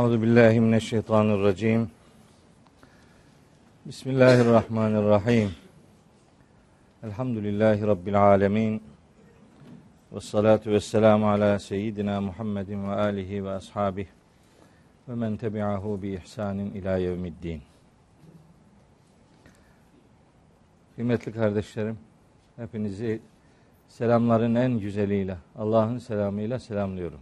Euzu billahi mineşşeytanirracim. Bismillahirrahmanirrahim. Elhamdülillahi rabbil alamin. Ves salatu vesselamu ala seyyidina Muhammedin ve alihi ve ashabihi ve men tebi'ahu bi ihsanin ila yevmiddin. Kıymetli kardeşlerim, hepinizi selamların en güzeliyle, Allah'ın selamıyla selamlıyorum.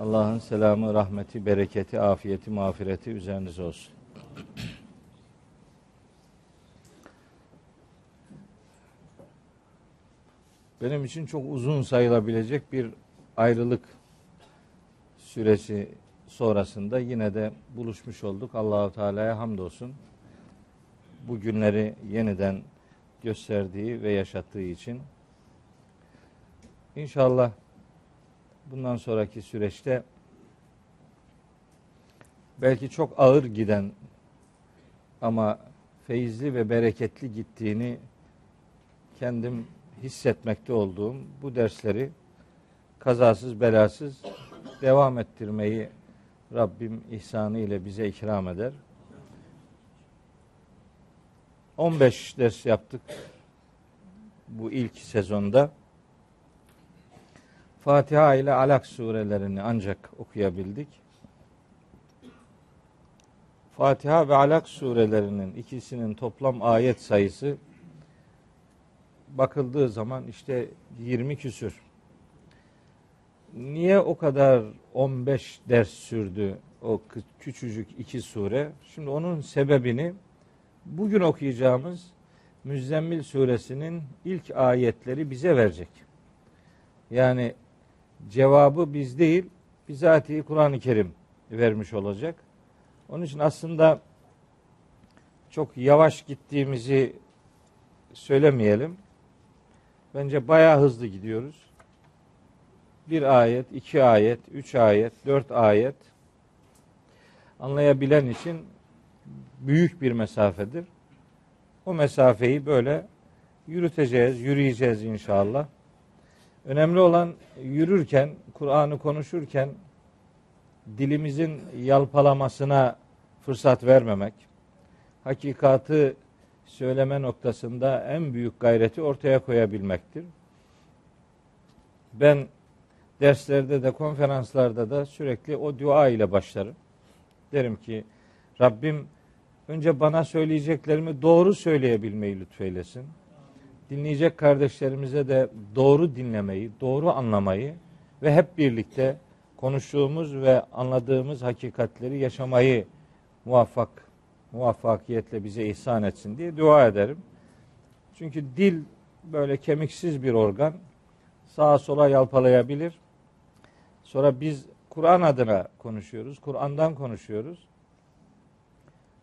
Allah'ın selamı, rahmeti, bereketi, afiyeti, mağfireti üzerinize olsun. Benim için çok uzun sayılabilecek bir ayrılık süresi sonrasında yine de buluşmuş olduk. Allahu Teala'ya hamdolsun. Bu günleri yeniden gösterdiği ve yaşattığı için İnşallah bundan sonraki süreçte belki çok ağır giden ama feyizli ve bereketli gittiğini kendim hissetmekte olduğum bu dersleri kazasız belasız devam ettirmeyi Rabbim ihsanı ile bize ikram eder. 15 ders yaptık bu ilk sezonda. Fatiha ile Alak surelerini ancak okuyabildik. Fatiha ve Alak surelerinin ikisinin toplam ayet sayısı bakıldığı zaman işte 20 küsür. Niye o kadar 15 ders sürdü o küçücük iki sure? Şimdi onun sebebini bugün okuyacağımız Müzzemmil suresinin ilk ayetleri bize verecek. Yani cevabı biz değil, bizatihi Kur'an-ı Kerim vermiş olacak. Onun için aslında çok yavaş gittiğimizi söylemeyelim. Bence bayağı hızlı gidiyoruz. Bir ayet, iki ayet, üç ayet, dört ayet anlayabilen için büyük bir mesafedir. O mesafeyi böyle yürüteceğiz, yürüyeceğiz inşallah. Önemli olan yürürken, Kur'an'ı konuşurken dilimizin yalpalamasına fırsat vermemek. Hakikatı söyleme noktasında en büyük gayreti ortaya koyabilmektir. Ben derslerde de konferanslarda da sürekli o dua ile başlarım. Derim ki Rabbim önce bana söyleyeceklerimi doğru söyleyebilmeyi lütfeylesin dinleyecek kardeşlerimize de doğru dinlemeyi, doğru anlamayı ve hep birlikte konuştuğumuz ve anladığımız hakikatleri yaşamayı muvaffak, muvaffakiyetle bize ihsan etsin diye dua ederim. Çünkü dil böyle kemiksiz bir organ. Sağa sola yalpalayabilir. Sonra biz Kur'an adına konuşuyoruz. Kur'an'dan konuşuyoruz.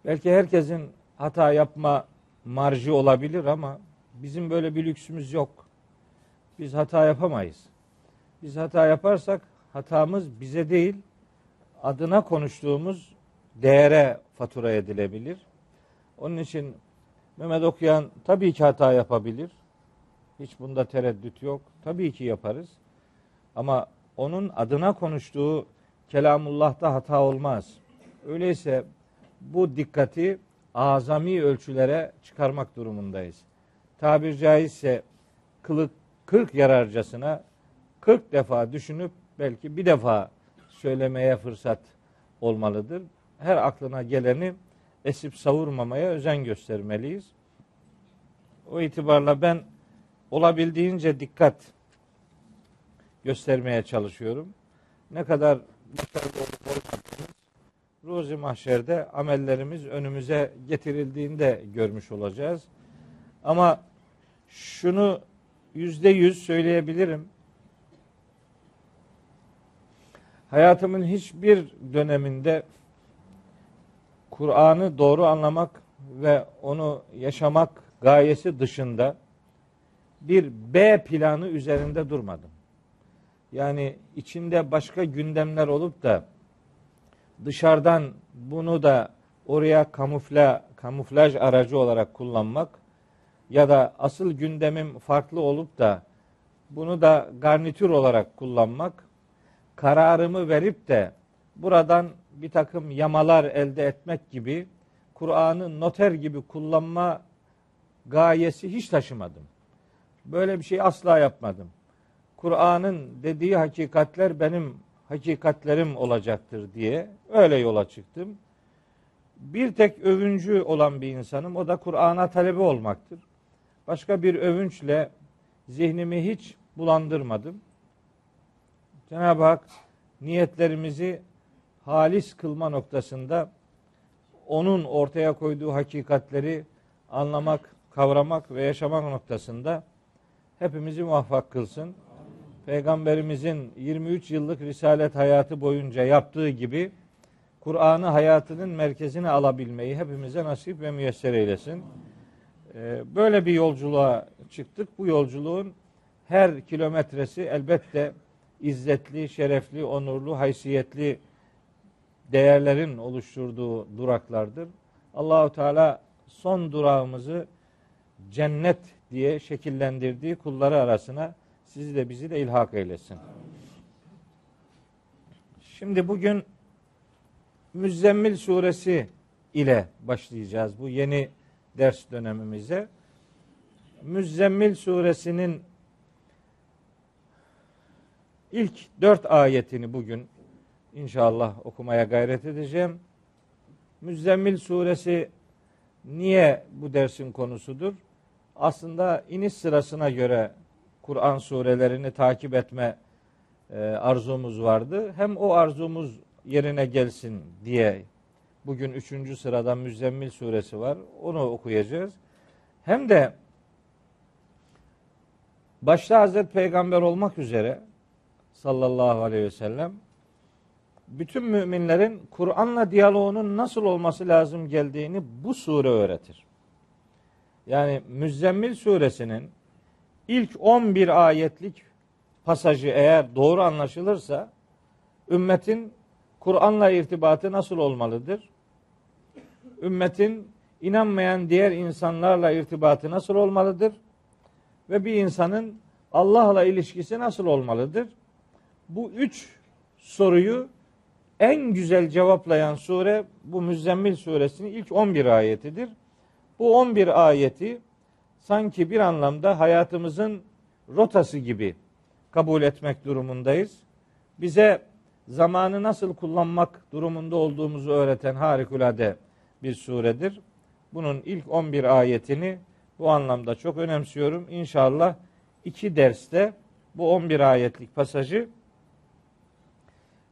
Belki herkesin hata yapma marjı olabilir ama Bizim böyle bir lüksümüz yok. Biz hata yapamayız. Biz hata yaparsak hatamız bize değil, adına konuştuğumuz değere fatura edilebilir. Onun için Mehmet Okuyan tabii ki hata yapabilir. Hiç bunda tereddüt yok. Tabii ki yaparız. Ama onun adına konuştuğu kelamullah'ta hata olmaz. Öyleyse bu dikkati azami ölçülere çıkarmak durumundayız tabir caizse kılık 40 yararcasına 40 defa düşünüp belki bir defa söylemeye fırsat olmalıdır. Her aklına geleni esip savurmamaya özen göstermeliyiz. O itibarla ben olabildiğince dikkat göstermeye çalışıyorum. Ne kadar başarılı olup ruzi mahşerde amellerimiz önümüze getirildiğinde görmüş olacağız. Ama şunu yüzde yüz söyleyebilirim. Hayatımın hiçbir döneminde Kur'an'ı doğru anlamak ve onu yaşamak gayesi dışında bir B planı üzerinde durmadım. Yani içinde başka gündemler olup da dışarıdan bunu da oraya kamufla kamuflaj aracı olarak kullanmak ya da asıl gündemim farklı olup da bunu da garnitür olarak kullanmak, kararımı verip de buradan bir takım yamalar elde etmek gibi Kur'an'ı noter gibi kullanma gayesi hiç taşımadım. Böyle bir şey asla yapmadım. Kur'an'ın dediği hakikatler benim hakikatlerim olacaktır diye öyle yola çıktım. Bir tek övüncü olan bir insanım. O da Kur'an'a talebi olmaktır. Başka bir övünçle zihnimi hiç bulandırmadım. Cenab-ı Hak niyetlerimizi halis kılma noktasında onun ortaya koyduğu hakikatleri anlamak, kavramak ve yaşamak noktasında hepimizi muvaffak kılsın. Peygamberimizin 23 yıllık risalet hayatı boyunca yaptığı gibi Kur'an'ı hayatının merkezine alabilmeyi hepimize nasip ve müyesser eylesin. Ee, böyle bir yolculuğa çıktık. Bu yolculuğun her kilometresi elbette izzetli, şerefli, onurlu, haysiyetli değerlerin oluşturduğu duraklardır. Allahu Teala son durağımızı cennet diye şekillendirdiği kulları arasına sizi de bizi de ilhak eylesin. Şimdi bugün Müzzemmil suresi ile başlayacağız bu yeni ders dönemimize. Müzzemmil suresinin ilk dört ayetini bugün inşallah okumaya gayret edeceğim. Müzzemmil suresi niye bu dersin konusudur? Aslında iniş sırasına göre Kur'an surelerini takip etme e, arzumuz vardı. Hem o arzumuz yerine gelsin diye bugün üçüncü sırada Müzzemmil suresi var. Onu okuyacağız. Hem de başta Hazreti Peygamber olmak üzere sallallahu aleyhi ve sellem bütün müminlerin Kur'an'la diyaloğunun nasıl olması lazım geldiğini bu sure öğretir. Yani Müzzemmil suresinin ilk 11 ayetlik pasajı eğer doğru anlaşılırsa ümmetin Kur'an'la irtibatı nasıl olmalıdır? Ümmetin inanmayan diğer insanlarla irtibatı nasıl olmalıdır? Ve bir insanın Allah'la ilişkisi nasıl olmalıdır? Bu üç soruyu en güzel cevaplayan sure bu Müzzemmil suresinin ilk 11 ayetidir. Bu 11 ayeti sanki bir anlamda hayatımızın rotası gibi kabul etmek durumundayız. Bize zamanı nasıl kullanmak durumunda olduğumuzu öğreten harikulade bir suredir. Bunun ilk 11 ayetini bu anlamda çok önemsiyorum. İnşallah iki derste bu 11 ayetlik pasajı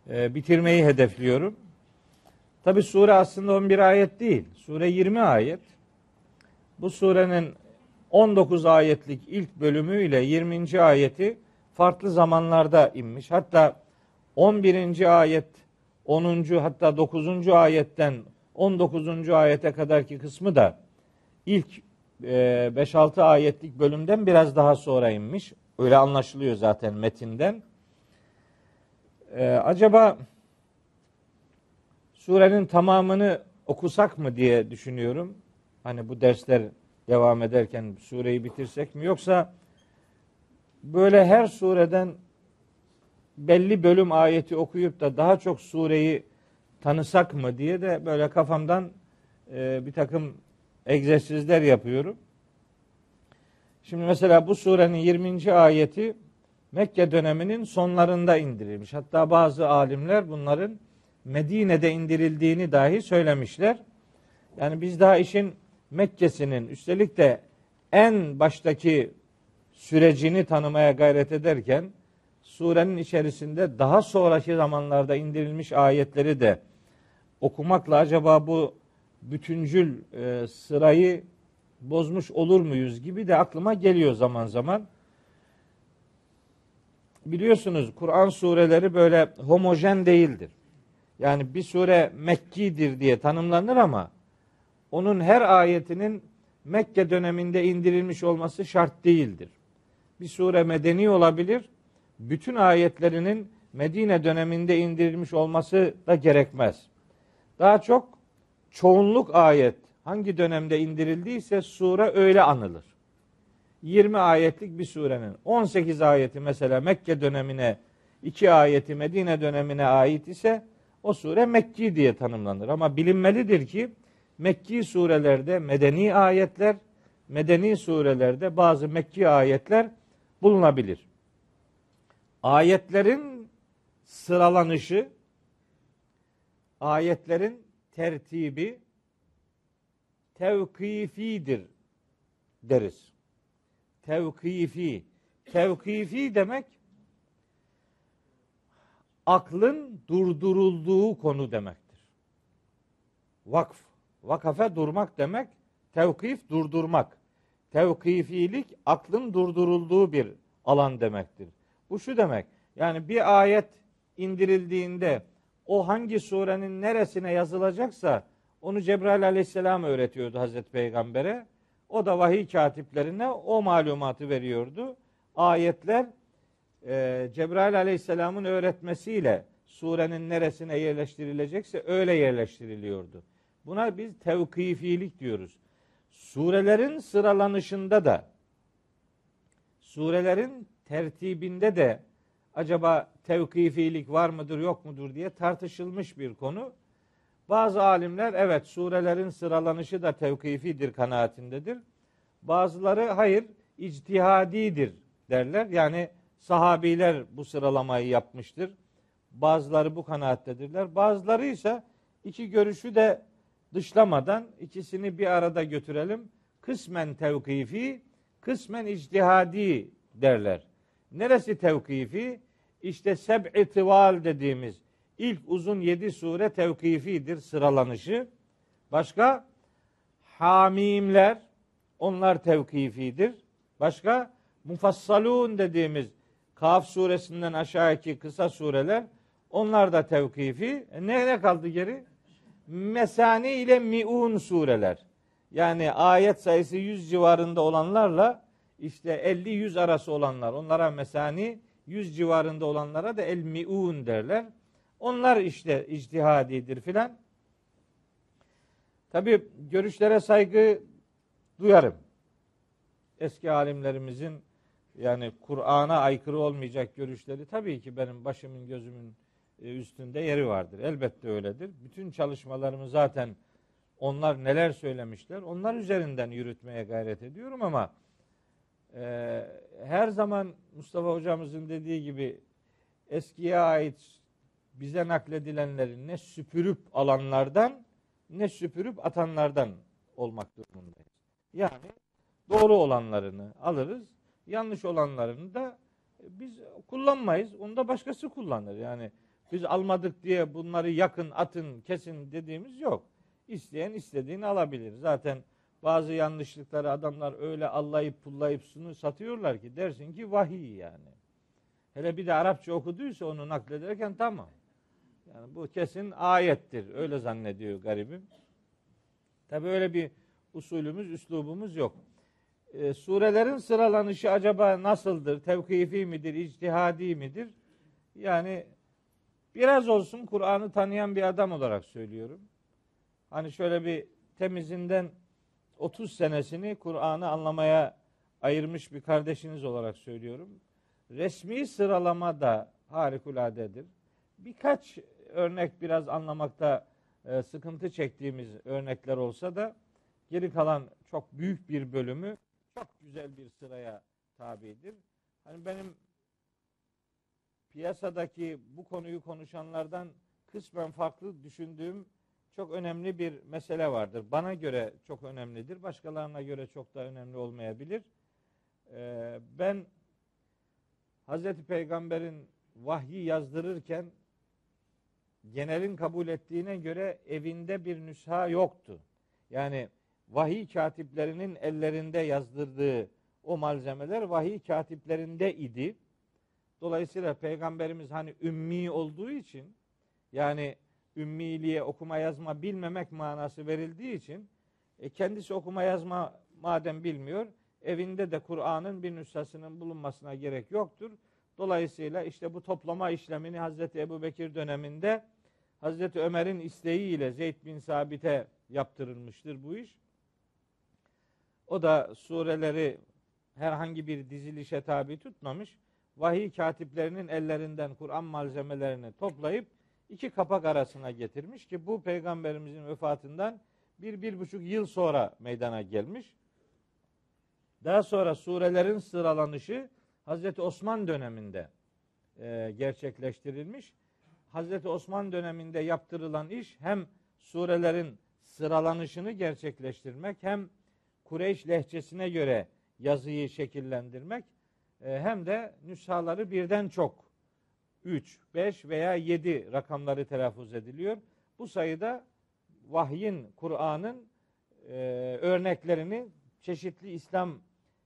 e, bitirmeyi hedefliyorum. Tabi sure aslında 11 ayet değil. Sure 20 ayet. Bu surenin 19 ayetlik ilk bölümü ile 20. ayeti farklı zamanlarda inmiş. Hatta 11. ayet 10. hatta 9. ayetten 19. ayete kadarki kısmı da ilk 5-6 e, ayetlik bölümden biraz daha sonra inmiş. Öyle anlaşılıyor zaten metinden. Ee, acaba surenin tamamını okusak mı diye düşünüyorum. Hani bu dersler devam ederken sureyi bitirsek mi yoksa böyle her sureden belli bölüm ayeti okuyup da daha çok sureyi tanısak mı diye de böyle kafamdan e, bir takım egzersizler yapıyorum. Şimdi mesela bu surenin 20. ayeti Mekke döneminin sonlarında indirilmiş. Hatta bazı alimler bunların Medine'de indirildiğini dahi söylemişler. Yani biz daha işin Mekke'sinin üstelik de en baştaki sürecini tanımaya gayret ederken surenin içerisinde daha sonraki zamanlarda indirilmiş ayetleri de okumakla acaba bu bütüncül e, sırayı bozmuş olur muyuz gibi de aklıma geliyor zaman zaman. Biliyorsunuz Kur'an sureleri böyle homojen değildir. Yani bir sure Mekki'dir diye tanımlanır ama onun her ayetinin Mekke döneminde indirilmiş olması şart değildir. Bir sure medeni olabilir. Bütün ayetlerinin Medine döneminde indirilmiş olması da gerekmez. Daha çok çoğunluk ayet hangi dönemde indirildiyse sure öyle anılır. 20 ayetlik bir surenin 18 ayeti mesela Mekke dönemine, 2 ayeti Medine dönemine ait ise o sure Mekki diye tanımlanır. Ama bilinmelidir ki Mekki surelerde medeni ayetler, medeni surelerde bazı Mekki ayetler bulunabilir. Ayetlerin sıralanışı, ayetlerin tertibi tevkifidir deriz. Tevkifi. Tevkifi demek aklın durdurulduğu konu demektir. Vakf, vakafe durmak demek, tevkif durdurmak. Tevkifilik aklın durdurulduğu bir alan demektir. Bu şu demek, yani bir ayet indirildiğinde o hangi surenin neresine yazılacaksa onu Cebrail aleyhisselam öğretiyordu Hazreti Peygamber'e. O da vahiy katiplerine o malumatı veriyordu. Ayetler e, Cebrail aleyhisselamın öğretmesiyle surenin neresine yerleştirilecekse öyle yerleştiriliyordu. Buna biz tevkifilik diyoruz. Surelerin sıralanışında da surelerin tertibinde de acaba tevkifilik var mıdır yok mudur diye tartışılmış bir konu. Bazı alimler evet surelerin sıralanışı da tevkifidir kanaatindedir. Bazıları hayır ictihadidir derler. Yani sahabiler bu sıralamayı yapmıştır. Bazıları bu kanaattedirler. Bazıları ise iki görüşü de dışlamadan ikisini bir arada götürelim. Kısmen tevkifi, kısmen ictihadi derler. Neresi tevkifi? İşte seb'i tıval dediğimiz ilk uzun yedi sure tevkifidir sıralanışı. Başka? Hamimler, onlar tevkifidir. Başka? Mufassalun dediğimiz Kaf suresinden aşağıki kısa sureler onlar da tevkifi. E ne, ne kaldı geri? Mesani ile miun sureler. Yani ayet sayısı 100 civarında olanlarla işte 50-100 arası olanlar. Onlara mesani 100 civarında olanlara da el miun derler. Onlar işte ictihadidir filan. Tabi görüşlere saygı duyarım. Eski alimlerimizin yani Kur'an'a aykırı olmayacak görüşleri tabii ki benim başımın gözümün e, üstünde yeri vardır. Elbette öyledir. Bütün çalışmalarımı zaten onlar neler söylemişler onlar üzerinden yürütmeye gayret ediyorum ama e, her zaman Mustafa hocamızın dediği gibi eskiye ait bize nakledilenleri ne süpürüp alanlardan ne süpürüp atanlardan olmak durumundayız. Yani doğru olanlarını alırız, yanlış olanlarını da biz kullanmayız. Onu da başkası kullanır. Yani biz almadık diye bunları yakın, atın, kesin dediğimiz yok. İsteyen istediğini alabilir. Zaten bazı yanlışlıkları adamlar öyle allayıp pullayıp sunu satıyorlar ki dersin ki vahiy yani. Hele bir de Arapça okuduysa onu naklederken tamam. Yani bu kesin ayettir. Öyle zannediyor garibim. Tabi öyle bir usulümüz, üslubumuz yok. E, surelerin sıralanışı acaba nasıldır? Tevkifi midir, ictihadi midir? Yani biraz olsun Kur'an'ı tanıyan bir adam olarak söylüyorum. Hani şöyle bir temizinden 30 senesini Kur'an'ı anlamaya ayırmış bir kardeşiniz olarak söylüyorum. Resmi sıralama da harikuladedir. Birkaç örnek biraz anlamakta e, sıkıntı çektiğimiz örnekler olsa da geri kalan çok büyük bir bölümü çok güzel bir sıraya tabidir. Hani benim piyasadaki bu konuyu konuşanlardan kısmen farklı düşündüğüm çok önemli bir mesele vardır. Bana göre çok önemlidir. Başkalarına göre çok da önemli olmayabilir. Ee, ben Hazreti Peygamber'in vahyi yazdırırken genelin kabul ettiğine göre evinde bir nüsha yoktu. Yani vahiy katiplerinin ellerinde yazdırdığı o malzemeler vahiy katiplerinde idi. Dolayısıyla peygamberimiz hani ümmi olduğu için yani ümmiliğe okuma yazma bilmemek manası verildiği için e, kendisi okuma yazma madem bilmiyor evinde de Kur'an'ın bir nüshasının bulunmasına gerek yoktur. Dolayısıyla işte bu toplama işlemini Hazreti Ebu Bekir döneminde Hazreti Ömer'in isteğiyle Zeyd bin Sabit'e yaptırılmıştır bu iş. O da sureleri herhangi bir dizilişe tabi tutmamış. Vahiy katiplerinin ellerinden Kur'an malzemelerini toplayıp iki kapak arasına getirmiş ki bu peygamberimizin vefatından bir, bir buçuk yıl sonra meydana gelmiş. Daha sonra surelerin sıralanışı Hazreti Osman döneminde e, gerçekleştirilmiş. Hazreti Osman döneminde yaptırılan iş hem surelerin sıralanışını gerçekleştirmek hem Kureyş lehçesine göre yazıyı şekillendirmek e, hem de nüshaları birden çok 3, 5 veya 7 rakamları telaffuz ediliyor. Bu sayıda vahyin, Kur'an'ın e, örneklerini çeşitli İslam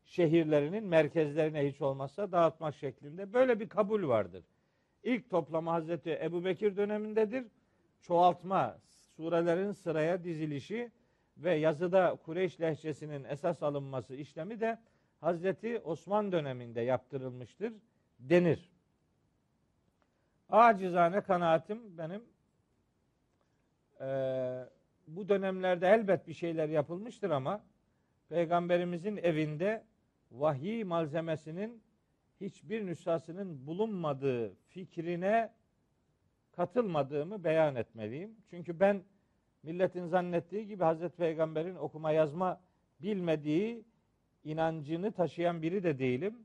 şehirlerinin merkezlerine hiç olmazsa dağıtmak şeklinde böyle bir kabul vardır. İlk toplama Hazreti Ebu Bekir dönemindedir. Çoğaltma, surelerin sıraya dizilişi ve yazıda Kureyş lehçesinin esas alınması işlemi de Hazreti Osman döneminde yaptırılmıştır denir. Acizane kanaatim benim e, bu dönemlerde elbet bir şeyler yapılmıştır ama Peygamberimizin evinde vahiy malzemesinin hiçbir nüshasının bulunmadığı fikrine katılmadığımı beyan etmeliyim. Çünkü ben milletin zannettiği gibi Hazreti Peygamber'in okuma yazma bilmediği inancını taşıyan biri de değilim.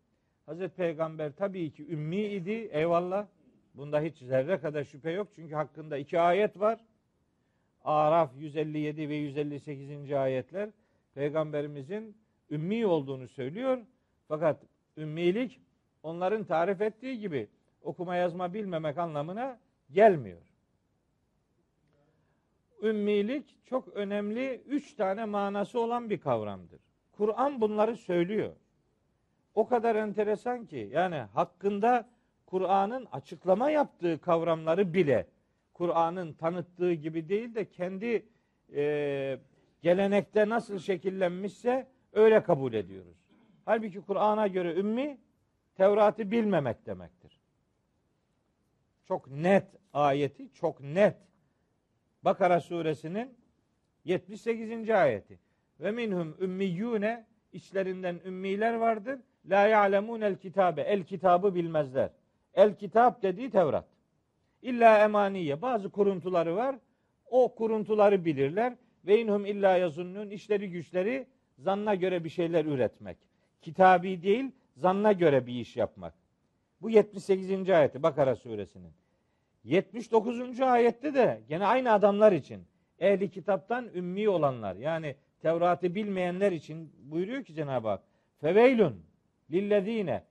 Hazreti Peygamber tabii ki ümmi idi. Eyvallah. Bunda hiç zerre kadar şüphe yok. Çünkü hakkında iki ayet var. Araf 157 ve 158. ayetler Peygamberimizin ümmi olduğunu söylüyor. Fakat ümmilik onların tarif ettiği gibi okuma yazma bilmemek anlamına gelmiyor. Ümmilik çok önemli üç tane manası olan bir kavramdır. Kur'an bunları söylüyor. O kadar enteresan ki yani hakkında Kur'an'ın açıklama yaptığı kavramları bile Kur'an'ın tanıttığı gibi değil de kendi e, gelenekte nasıl şekillenmişse öyle kabul ediyoruz. Halbuki Kur'an'a göre ümmi Tevrat'ı bilmemek demektir. Çok net ayeti, çok net. Bakara suresinin 78. ayeti. Ve minhum ümmiyyune içlerinden ümmiler vardır. La ya'lemun el kitabe. El kitabı bilmezler. El kitap dediği Tevrat. İlla emaniye. Bazı kuruntuları var. O kuruntuları bilirler. Ve inhum illa yazunnun. işleri güçleri zanna göre bir şeyler üretmek. Kitabi değil, zanna göre bir iş yapmak. Bu 78. ayeti Bakara suresinin. 79. ayette de gene aynı adamlar için ehli kitaptan ümmi olanlar yani Tevrat'ı bilmeyenler için buyuruyor ki Cenab-ı Hak feveylun lillezine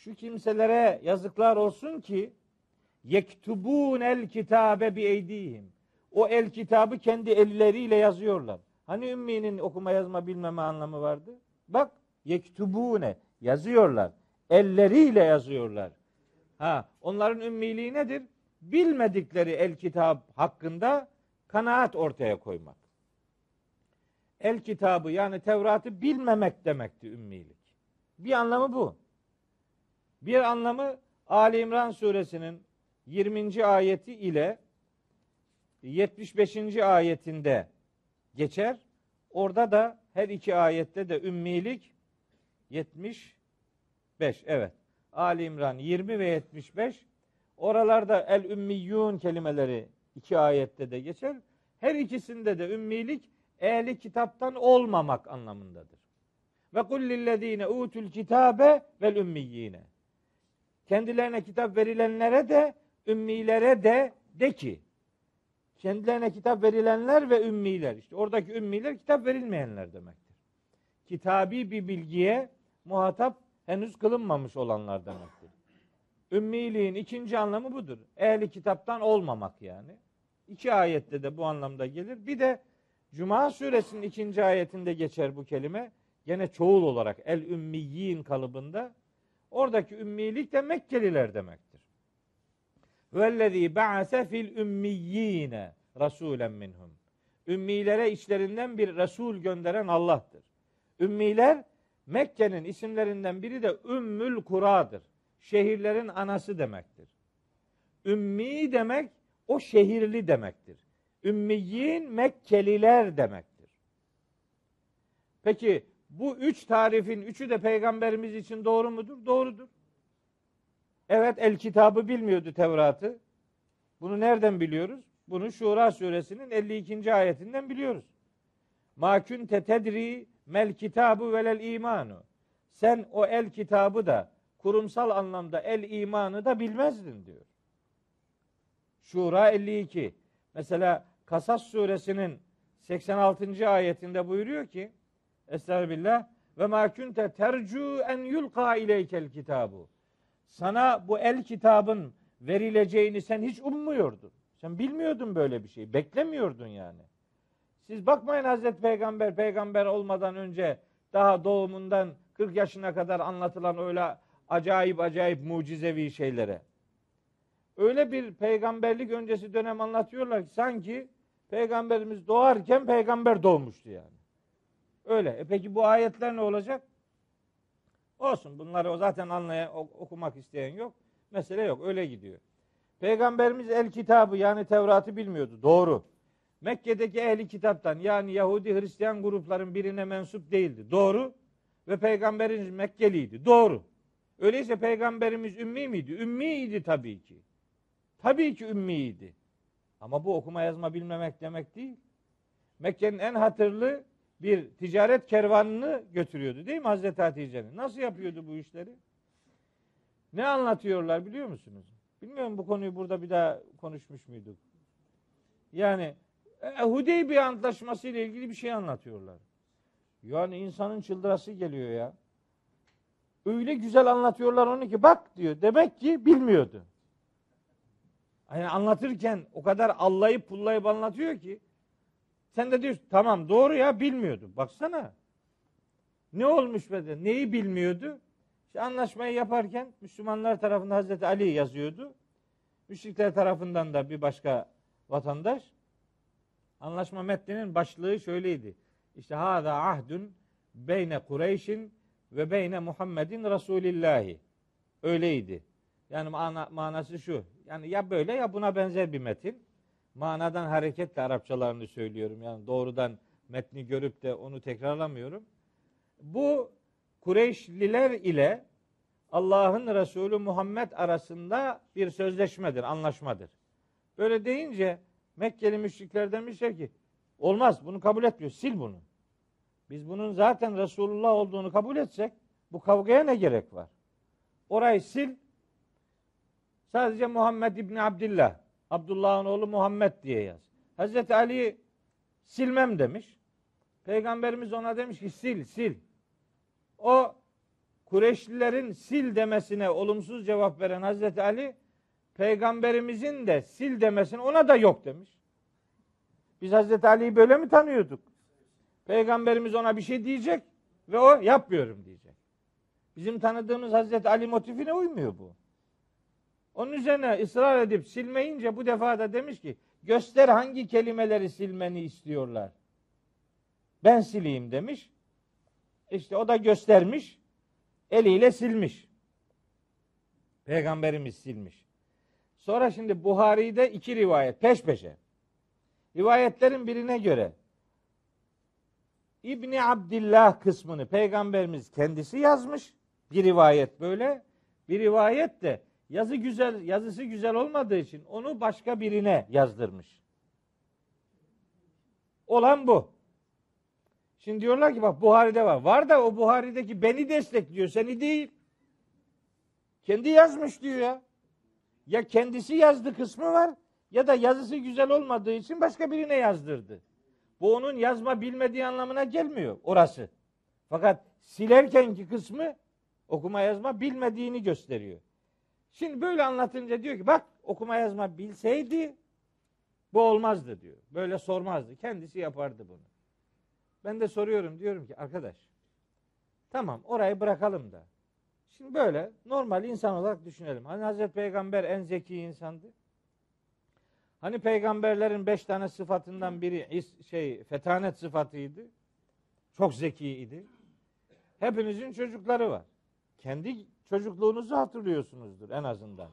şu kimselere yazıklar olsun ki yektubun el kitabe bi eydihim. O el kitabı kendi elleriyle yazıyorlar. Hani ümminin okuma yazma bilmeme anlamı vardı? Bak yektubune yazıyorlar. Elleriyle yazıyorlar. Ha, onların ümmiliği nedir? Bilmedikleri el kitap hakkında kanaat ortaya koymak. El kitabı yani Tevrat'ı bilmemek demekti ümmilik. Bir anlamı bu. Bir anlamı Ali İmran suresinin 20. ayeti ile 75. ayetinde geçer. Orada da her iki ayette de ümmilik 75 evet. Ali İmran 20 ve 75 oralarda el ümmiyyun kelimeleri iki ayette de geçer. Her ikisinde de ümmilik ehli kitaptan olmamak anlamındadır. Ve kul lillezine utul kitabe vel ümmiyyine. Kendilerine kitap verilenlere de ümmilere de de ki kendilerine kitap verilenler ve ümmiler. İşte oradaki ümmiler kitap verilmeyenler demektir. Kitabi bir bilgiye muhatap henüz kılınmamış olanlar demektir. Ümmiliğin ikinci anlamı budur. Ehli kitaptan olmamak yani. İki ayette de bu anlamda gelir. Bir de Cuma suresinin ikinci ayetinde geçer bu kelime. Gene çoğul olarak el ümmiyyin kalıbında. Oradaki ümmilik de Mekkeliler demektir. Vellezî ba'ase fil ümmiyyine rasulen minhum. Ümmilere içlerinden bir Resul gönderen Allah'tır. Ümmiler Mekke'nin isimlerinden biri de Ümmül Kura'dır. Şehirlerin anası demektir. Ümmi demek o şehirli demektir. Ümmiyin Mekkeliler demektir. Peki bu üç tarifin üçü de peygamberimiz için doğru mudur? Doğrudur. Evet el kitabı bilmiyordu Tevrat'ı. Bunu nereden biliyoruz? Bunu Şura suresinin 52. ayetinden biliyoruz. Ma kunte tedri mel kitabu velel imanu. Sen o el kitabı da kurumsal anlamda el imanı da bilmezdin diyor. Şura 52. Mesela Kasas suresinin 86. ayetinde buyuruyor ki Estağfirullah ve ma kunte tercu en yulqa ileykel kitabu. Sana bu el kitabın verileceğini sen hiç ummuyordun. Sen bilmiyordun böyle bir şey. Beklemiyordun yani. Siz bakmayın Hazreti Peygamber peygamber olmadan önce daha doğumundan 40 yaşına kadar anlatılan öyle acayip acayip mucizevi şeylere. Öyle bir peygamberlik öncesi dönem anlatıyorlar ki sanki peygamberimiz doğarken peygamber doğmuştu yani. Öyle. E peki bu ayetler ne olacak? Olsun bunları o zaten anlayan okumak isteyen yok. Mesele yok. Öyle gidiyor. Peygamberimiz el kitabı yani Tevrat'ı bilmiyordu. Doğru. Mekke'deki ehli kitaptan yani Yahudi Hristiyan grupların birine mensup değildi. Doğru. Ve peygamberimiz Mekkeliydi. Doğru. Öyleyse peygamberimiz ümmi miydi? Ümmiydi tabii ki. Tabii ki ümmiydi. Ama bu okuma yazma bilmemek demek değil. Mekke'nin en hatırlı bir ticaret kervanını götürüyordu değil mi Hazreti Hatice'nin? Nasıl yapıyordu bu işleri? Ne anlatıyorlar biliyor musunuz? Bilmiyorum bu konuyu burada bir daha konuşmuş muyduk? Yani e, Hudeybiye Antlaşması ile ilgili bir şey anlatıyorlar. Yani insanın çıldırası geliyor ya. Öyle güzel anlatıyorlar onu ki bak diyor. Demek ki bilmiyordu. Yani anlatırken o kadar allayıp pullayıp anlatıyor ki sen de diyorsun tamam doğru ya bilmiyordu. Baksana. Ne olmuş be de neyi bilmiyordu? İşte anlaşmayı yaparken Müslümanlar tarafından Hazreti Ali yazıyordu. Müşrikler tarafından da bir başka vatandaş. Anlaşma metninin başlığı şöyleydi. İşte hada ahdun beyne Kureyş'in ve beyne Muhammedin Resulillahi. Öyleydi. Yani mana, manası şu. Yani ya böyle ya buna benzer bir metin. Manadan hareketle Arapçalarını söylüyorum. Yani doğrudan metni görüp de onu tekrarlamıyorum. Bu Kureyşliler ile Allah'ın Resulü Muhammed arasında bir sözleşmedir, anlaşmadır. Böyle deyince Mekkeli müşrikler demişler ki olmaz bunu kabul etmiyor sil bunu. Biz bunun zaten Resulullah olduğunu kabul etsek bu kavgaya ne gerek var? Orayı sil. Sadece Muhammed İbni Abdillah, Abdullah'ın oğlu Muhammed diye yaz. Hazreti Ali silmem demiş. Peygamberimiz ona demiş ki sil, sil. O Kureyşlilerin sil demesine olumsuz cevap veren Hazreti Ali peygamberimizin de sil demesine ona da yok demiş. Biz Hazreti Ali'yi böyle mi tanıyorduk? Peygamberimiz ona bir şey diyecek ve o yapmıyorum diyecek. Bizim tanıdığımız Hazreti Ali motifine uymuyor bu. Onun üzerine ısrar edip silmeyince bu defa da demiş ki göster hangi kelimeleri silmeni istiyorlar. Ben sileyim demiş. İşte o da göstermiş. Eliyle silmiş. Peygamberimiz silmiş. Sonra şimdi Buhari'de iki rivayet peş peşe. Rivayetlerin birine göre İbni Abdillah kısmını peygamberimiz kendisi yazmış. Bir rivayet böyle. Bir rivayet de yazı güzel, yazısı güzel olmadığı için onu başka birine yazdırmış. Olan bu. Şimdi diyorlar ki bak Buhari'de var. Var da o Buhari'deki beni destekliyor, seni değil. Kendi yazmış diyor ya. Ya kendisi yazdı kısmı var ya da yazısı güzel olmadığı için başka birine yazdırdı. Bu onun yazma bilmediği anlamına gelmiyor orası. Fakat silerkenki kısmı okuma yazma bilmediğini gösteriyor. Şimdi böyle anlatınca diyor ki bak okuma yazma bilseydi bu olmazdı diyor. Böyle sormazdı. Kendisi yapardı bunu. Ben de soruyorum diyorum ki arkadaş tamam orayı bırakalım da. Şimdi böyle normal insan olarak düşünelim. Hani Hazreti Peygamber en zeki insandı. Hani peygamberlerin beş tane sıfatından biri şey fetanet sıfatıydı. Çok zekiydi. Hepinizin çocukları var. Kendi çocukluğunuzu hatırlıyorsunuzdur en azından.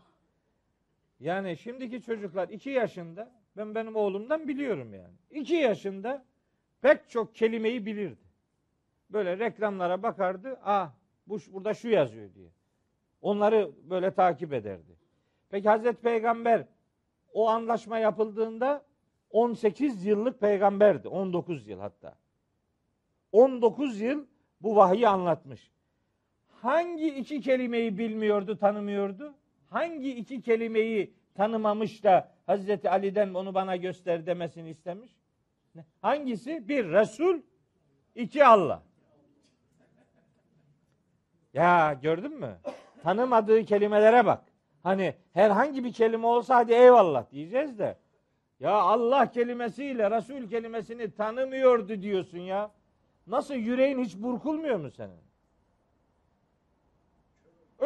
Yani şimdiki çocuklar iki yaşında ben benim oğlumdan biliyorum yani. İki yaşında pek çok kelimeyi bilirdi. Böyle reklamlara bakardı. Ah bu burada şu yazıyor diye. Onları böyle takip ederdi. Peki Hazreti Peygamber o anlaşma yapıldığında 18 yıllık peygamberdi. 19 yıl hatta. 19 yıl bu vahyi anlatmış. Hangi iki kelimeyi bilmiyordu, tanımıyordu? Hangi iki kelimeyi tanımamış da Hazreti Ali'den onu bana göster demesini istemiş? Hangisi? Bir Resul, iki Allah. Ya gördün mü? Tanımadığı kelimelere bak. Hani herhangi bir kelime olsa hadi eyvallah diyeceğiz de. Ya Allah kelimesiyle Resul kelimesini tanımıyordu diyorsun ya. Nasıl yüreğin hiç burkulmuyor mu senin?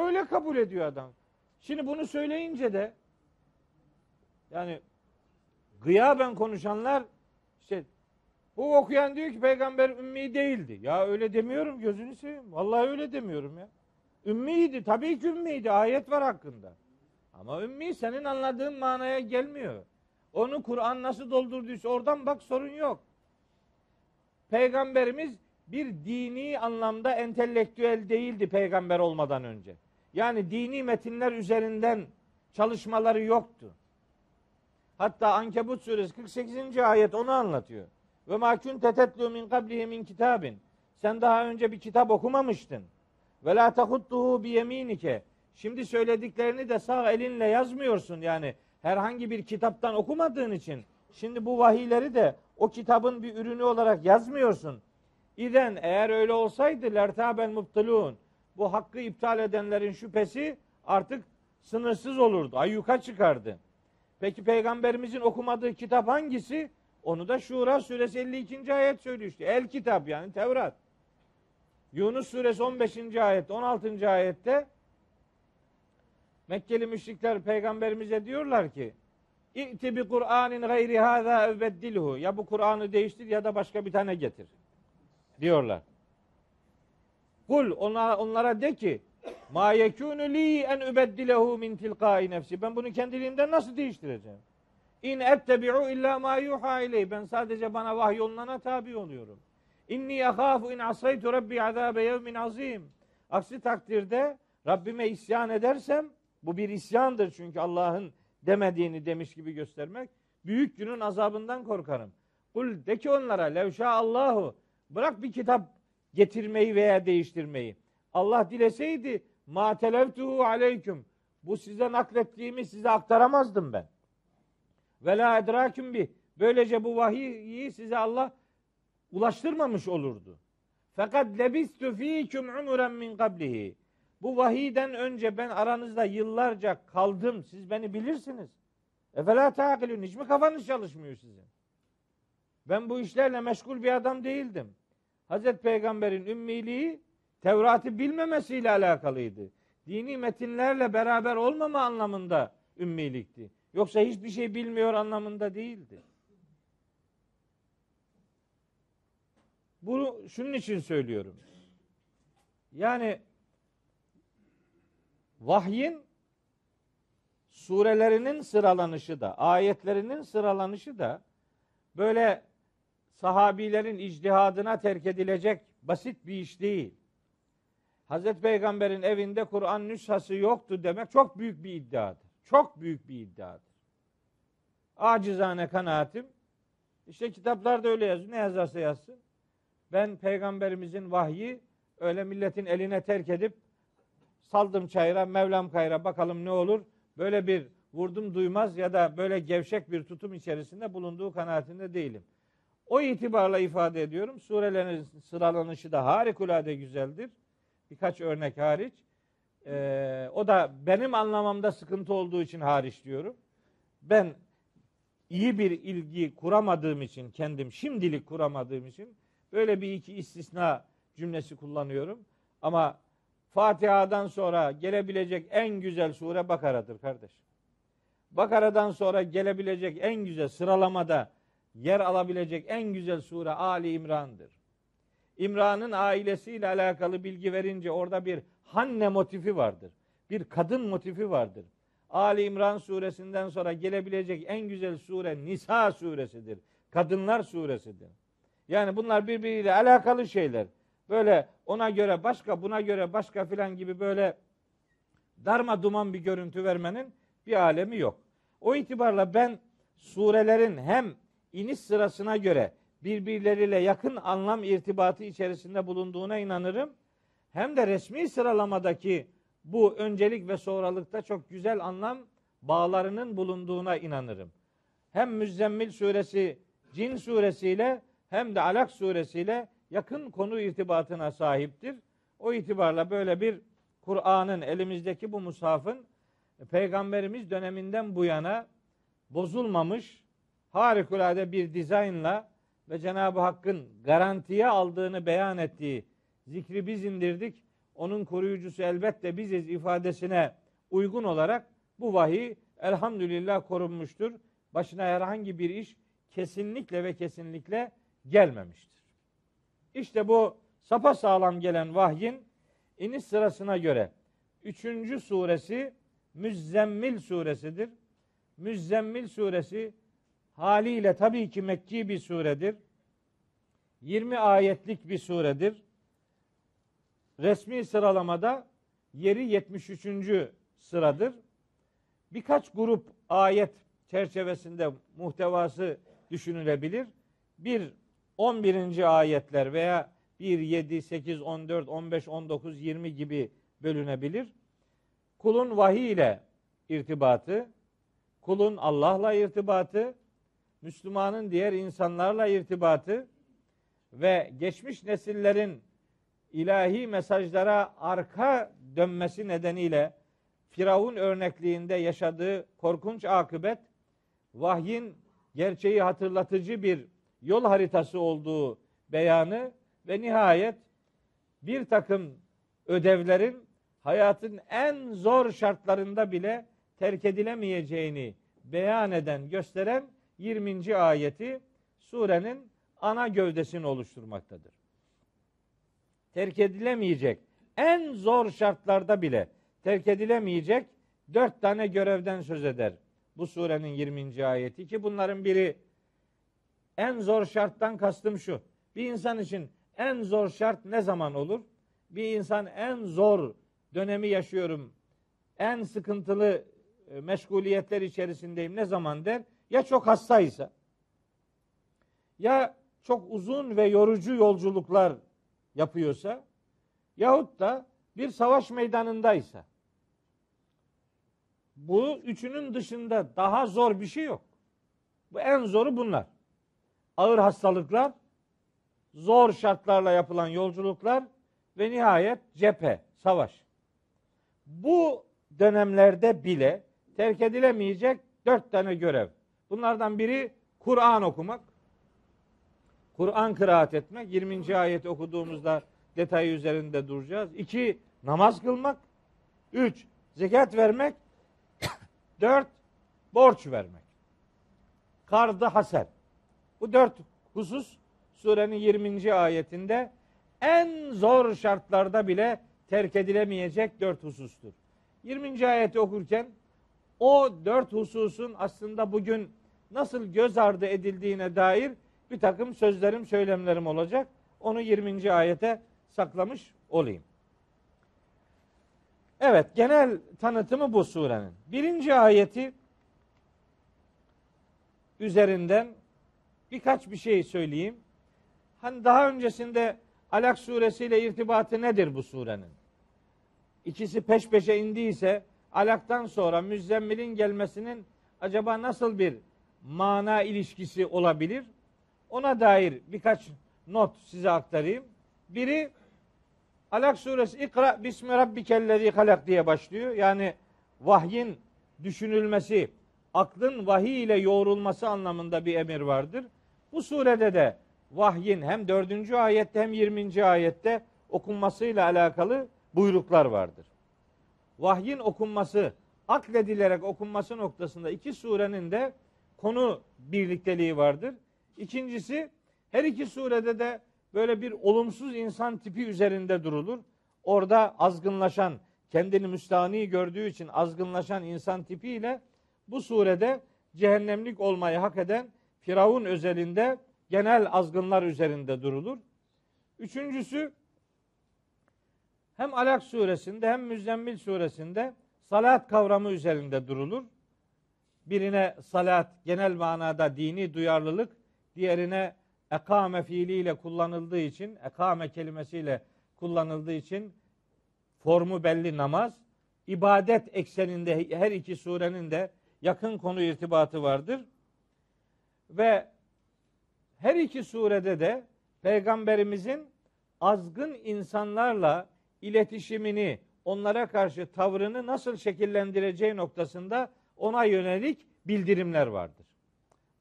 Öyle kabul ediyor adam. Şimdi bunu söyleyince de yani gıyaben konuşanlar işte bu okuyan diyor ki peygamber ümmi değildi. Ya öyle demiyorum gözünü seveyim. Vallahi öyle demiyorum ya. Ümmiydi. Tabii ki ümmiydi. Ayet var hakkında. Ama ümmi senin anladığın manaya gelmiyor. Onu Kur'an nasıl doldurduysa oradan bak sorun yok. Peygamberimiz bir dini anlamda entelektüel değildi peygamber olmadan önce. Yani dini metinler üzerinden çalışmaları yoktu. Hatta Ankebut suresi 48. ayet onu anlatıyor. Ve ma kunte tetlu min qablihi min kitabin. Sen daha önce bir kitap okumamıştın. Ve la tahuttuhu bi yeminike. Şimdi söylediklerini de sağ elinle yazmıyorsun yani herhangi bir kitaptan okumadığın için. Şimdi bu vahiyleri de o kitabın bir ürünü olarak yazmıyorsun. İden eğer öyle olsaydı lertabel mubtilun. Bu hakkı iptal edenlerin şüphesi artık sınırsız olurdu. Ayyuka çıkardı. Peki peygamberimizin okumadığı kitap hangisi? Onu da Şura suresi 52. ayet söylüyor işte. El kitap yani Tevrat. Yunus suresi 15. ayet 16. ayette Mekkeli müşrikler peygamberimize diyorlar ki İ'ti bi Kur'anin gayri hâzâ evbeddilhu. Ya bu Kur'an'ı değiştir ya da başka bir tane getir. Diyorlar. Kul ona, onlara de ki ma yekûnü li en übeddilehu min tilkai nefsi. Ben bunu kendiliğimden nasıl değiştireceğim? İn ettebi'u illa ma yuha ileyh. Ben sadece bana vahyolunana tabi oluyorum. İnni ahâfu in asaytu rabbi azâbe yevmin azim. Aksi takdirde Rabbime isyan edersem bu bir isyandır çünkü Allah'ın demediğini demiş gibi göstermek. Büyük günün azabından korkarım. Kul de ki onlara levşa Allahu bırak bir kitap getirmeyi veya değiştirmeyi. Allah dileseydi ma televtuhu aleyküm. Bu size naklettiğimi size aktaramazdım ben. Ve la edraküm bi. Böylece bu vahiyi size Allah ulaştırmamış olurdu. Fakat lebistu fîküm umuren min kablihi. Bu vahiyden önce ben aranızda yıllarca kaldım. Siz beni bilirsiniz. Efela takilün. Hiç mi kafanız çalışmıyor sizin? Ben bu işlerle meşgul bir adam değildim. Hazreti Peygamber'in ümmiliği Tevrat'ı bilmemesiyle alakalıydı. Dini metinlerle beraber olmama anlamında ümmilikti. Yoksa hiçbir şey bilmiyor anlamında değildi. Bunu şunun için söylüyorum. Yani vahyin surelerinin sıralanışı da, ayetlerinin sıralanışı da böyle sahabilerin icdihadına terk edilecek basit bir iş değil. Hazreti Peygamber'in evinde Kur'an nüshası yoktu demek çok büyük bir iddiadır. Çok büyük bir iddiadır. Acizane kanaatim. İşte kitaplarda öyle yazıyor. Ne yazarsa yazsın. Ben peygamberimizin vahyi öyle milletin eline terk edip saldım çayıra, Mevlam kayra bakalım ne olur. Böyle bir vurdum duymaz ya da böyle gevşek bir tutum içerisinde bulunduğu kanaatinde değilim. O itibarla ifade ediyorum. Surelerin sıralanışı da harikulade güzeldir. Birkaç örnek hariç. Ee, o da benim anlamamda sıkıntı olduğu için hariç diyorum. Ben iyi bir ilgi kuramadığım için, kendim şimdilik kuramadığım için böyle bir iki istisna cümlesi kullanıyorum. Ama Fatiha'dan sonra gelebilecek en güzel sure Bakara'dır kardeş. Bakara'dan sonra gelebilecek en güzel sıralamada yer alabilecek en güzel sure Ali İmran'dır. İmran'ın ailesiyle alakalı bilgi verince orada bir Hanne motifi vardır. Bir kadın motifi vardır. Ali İmran suresinden sonra gelebilecek en güzel sure Nisa suresidir. Kadınlar suresidir. Yani bunlar birbiriyle alakalı şeyler. Böyle ona göre başka, buna göre başka filan gibi böyle darma duman bir görüntü vermenin bir alemi yok. O itibarla ben surelerin hem iniş sırasına göre birbirleriyle yakın anlam irtibatı içerisinde bulunduğuna inanırım. Hem de resmi sıralamadaki bu öncelik ve sonralıkta çok güzel anlam bağlarının bulunduğuna inanırım. Hem Müzzemmil suresi Cin suresiyle hem de Alak suresiyle yakın konu irtibatına sahiptir. O itibarla böyle bir Kur'an'ın elimizdeki bu mushafın peygamberimiz döneminden bu yana bozulmamış harikulade bir dizaynla ve Cenab-ı Hakk'ın garantiye aldığını beyan ettiği zikri biz indirdik. Onun koruyucusu elbette biziz ifadesine uygun olarak bu vahiy elhamdülillah korunmuştur. Başına herhangi bir iş kesinlikle ve kesinlikle gelmemiştir. İşte bu sapa sağlam gelen vahyin iniş sırasına göre üçüncü suresi Müzzemmil suresidir. Müzzemmil suresi haliyle tabii ki Mekki bir suredir. 20 ayetlik bir suredir. Resmi sıralamada yeri 73. sıradır. Birkaç grup ayet çerçevesinde muhtevası düşünülebilir. Bir 11. ayetler veya 1, 7, 8, 14, 15, 19, 20 gibi bölünebilir. Kulun vahiy ile irtibatı, kulun Allah'la irtibatı, Müslümanın diğer insanlarla irtibatı ve geçmiş nesillerin ilahi mesajlara arka dönmesi nedeniyle Firavun örnekliğinde yaşadığı korkunç akıbet vahyin gerçeği hatırlatıcı bir yol haritası olduğu beyanı ve nihayet bir takım ödevlerin hayatın en zor şartlarında bile terk edilemeyeceğini beyan eden, gösteren 20. ayeti surenin ana gövdesini oluşturmaktadır. Terk edilemeyecek, en zor şartlarda bile terk edilemeyecek dört tane görevden söz eder bu surenin 20. ayeti ki bunların biri en zor şarttan kastım şu. Bir insan için en zor şart ne zaman olur? Bir insan en zor dönemi yaşıyorum. En sıkıntılı e, meşguliyetler içerisindeyim ne zaman der? Ya çok hastaysa ya çok uzun ve yorucu yolculuklar yapıyorsa yahut da bir savaş meydanındaysa bu üçünün dışında daha zor bir şey yok. Bu en zoru bunlar. Ağır hastalıklar, zor şartlarla yapılan yolculuklar ve nihayet cephe, savaş. Bu dönemlerde bile terk edilemeyecek dört tane görev. Bunlardan biri Kur'an okumak. Kur'an kıraat etmek. 20. ayet okuduğumuzda detayı üzerinde duracağız. İki, namaz kılmak. Üç, zekat vermek. Dört, borç vermek. Kardı haser. Bu dört husus surenin 20. ayetinde en zor şartlarda bile terk edilemeyecek dört husustur. 20. ayeti okurken o dört hususun aslında bugün nasıl göz ardı edildiğine dair bir takım sözlerim, söylemlerim olacak. Onu 20. ayete saklamış olayım. Evet, genel tanıtımı bu surenin. Birinci ayeti üzerinden birkaç bir şey söyleyeyim. Hani daha öncesinde Alak suresiyle irtibatı nedir bu surenin? İkisi peş peşe indiyse Alak'tan sonra Müzzemmil'in gelmesinin acaba nasıl bir mana ilişkisi olabilir? Ona dair birkaç not size aktarayım. Biri Alak suresi İkra bismi rabbikellezi halak diye başlıyor. Yani vahyin düşünülmesi, aklın vahiy ile yoğrulması anlamında bir emir vardır. Bu surede de vahyin hem dördüncü ayette hem yirminci ayette okunmasıyla alakalı buyruklar vardır. Vahyin okunması, akledilerek okunması noktasında iki surenin de konu birlikteliği vardır. İkincisi her iki surede de böyle bir olumsuz insan tipi üzerinde durulur. Orada azgınlaşan, kendini müstahni gördüğü için azgınlaşan insan tipiyle bu surede cehennemlik olmayı hak eden Firavun özelinde genel azgınlar üzerinde durulur. Üçüncüsü hem Alak suresinde hem Müzzemmil suresinde salat kavramı üzerinde durulur. Birine salat genel manada dini duyarlılık, diğerine ekame fiiliyle kullanıldığı için, ekame kelimesiyle kullanıldığı için formu belli namaz. ibadet ekseninde her iki surenin de yakın konu irtibatı vardır. Ve her iki surede de peygamberimizin azgın insanlarla iletişimini, onlara karşı tavrını nasıl şekillendireceği noktasında ona yönelik bildirimler vardır.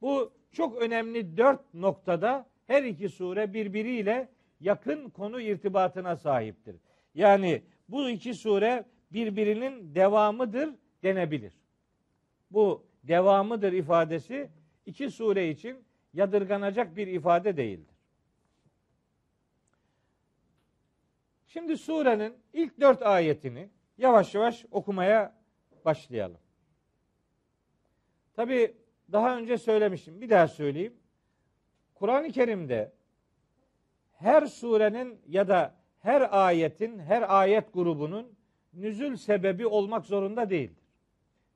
Bu çok önemli dört noktada her iki sure birbiriyle yakın konu irtibatına sahiptir. Yani bu iki sure birbirinin devamıdır denebilir. Bu devamıdır ifadesi iki sure için yadırganacak bir ifade değildir. Şimdi surenin ilk dört ayetini yavaş yavaş okumaya başlayalım. Tabi daha önce söylemiştim. Bir daha söyleyeyim. Kur'an-ı Kerim'de her surenin ya da her ayetin, her ayet grubunun nüzül sebebi olmak zorunda değildir.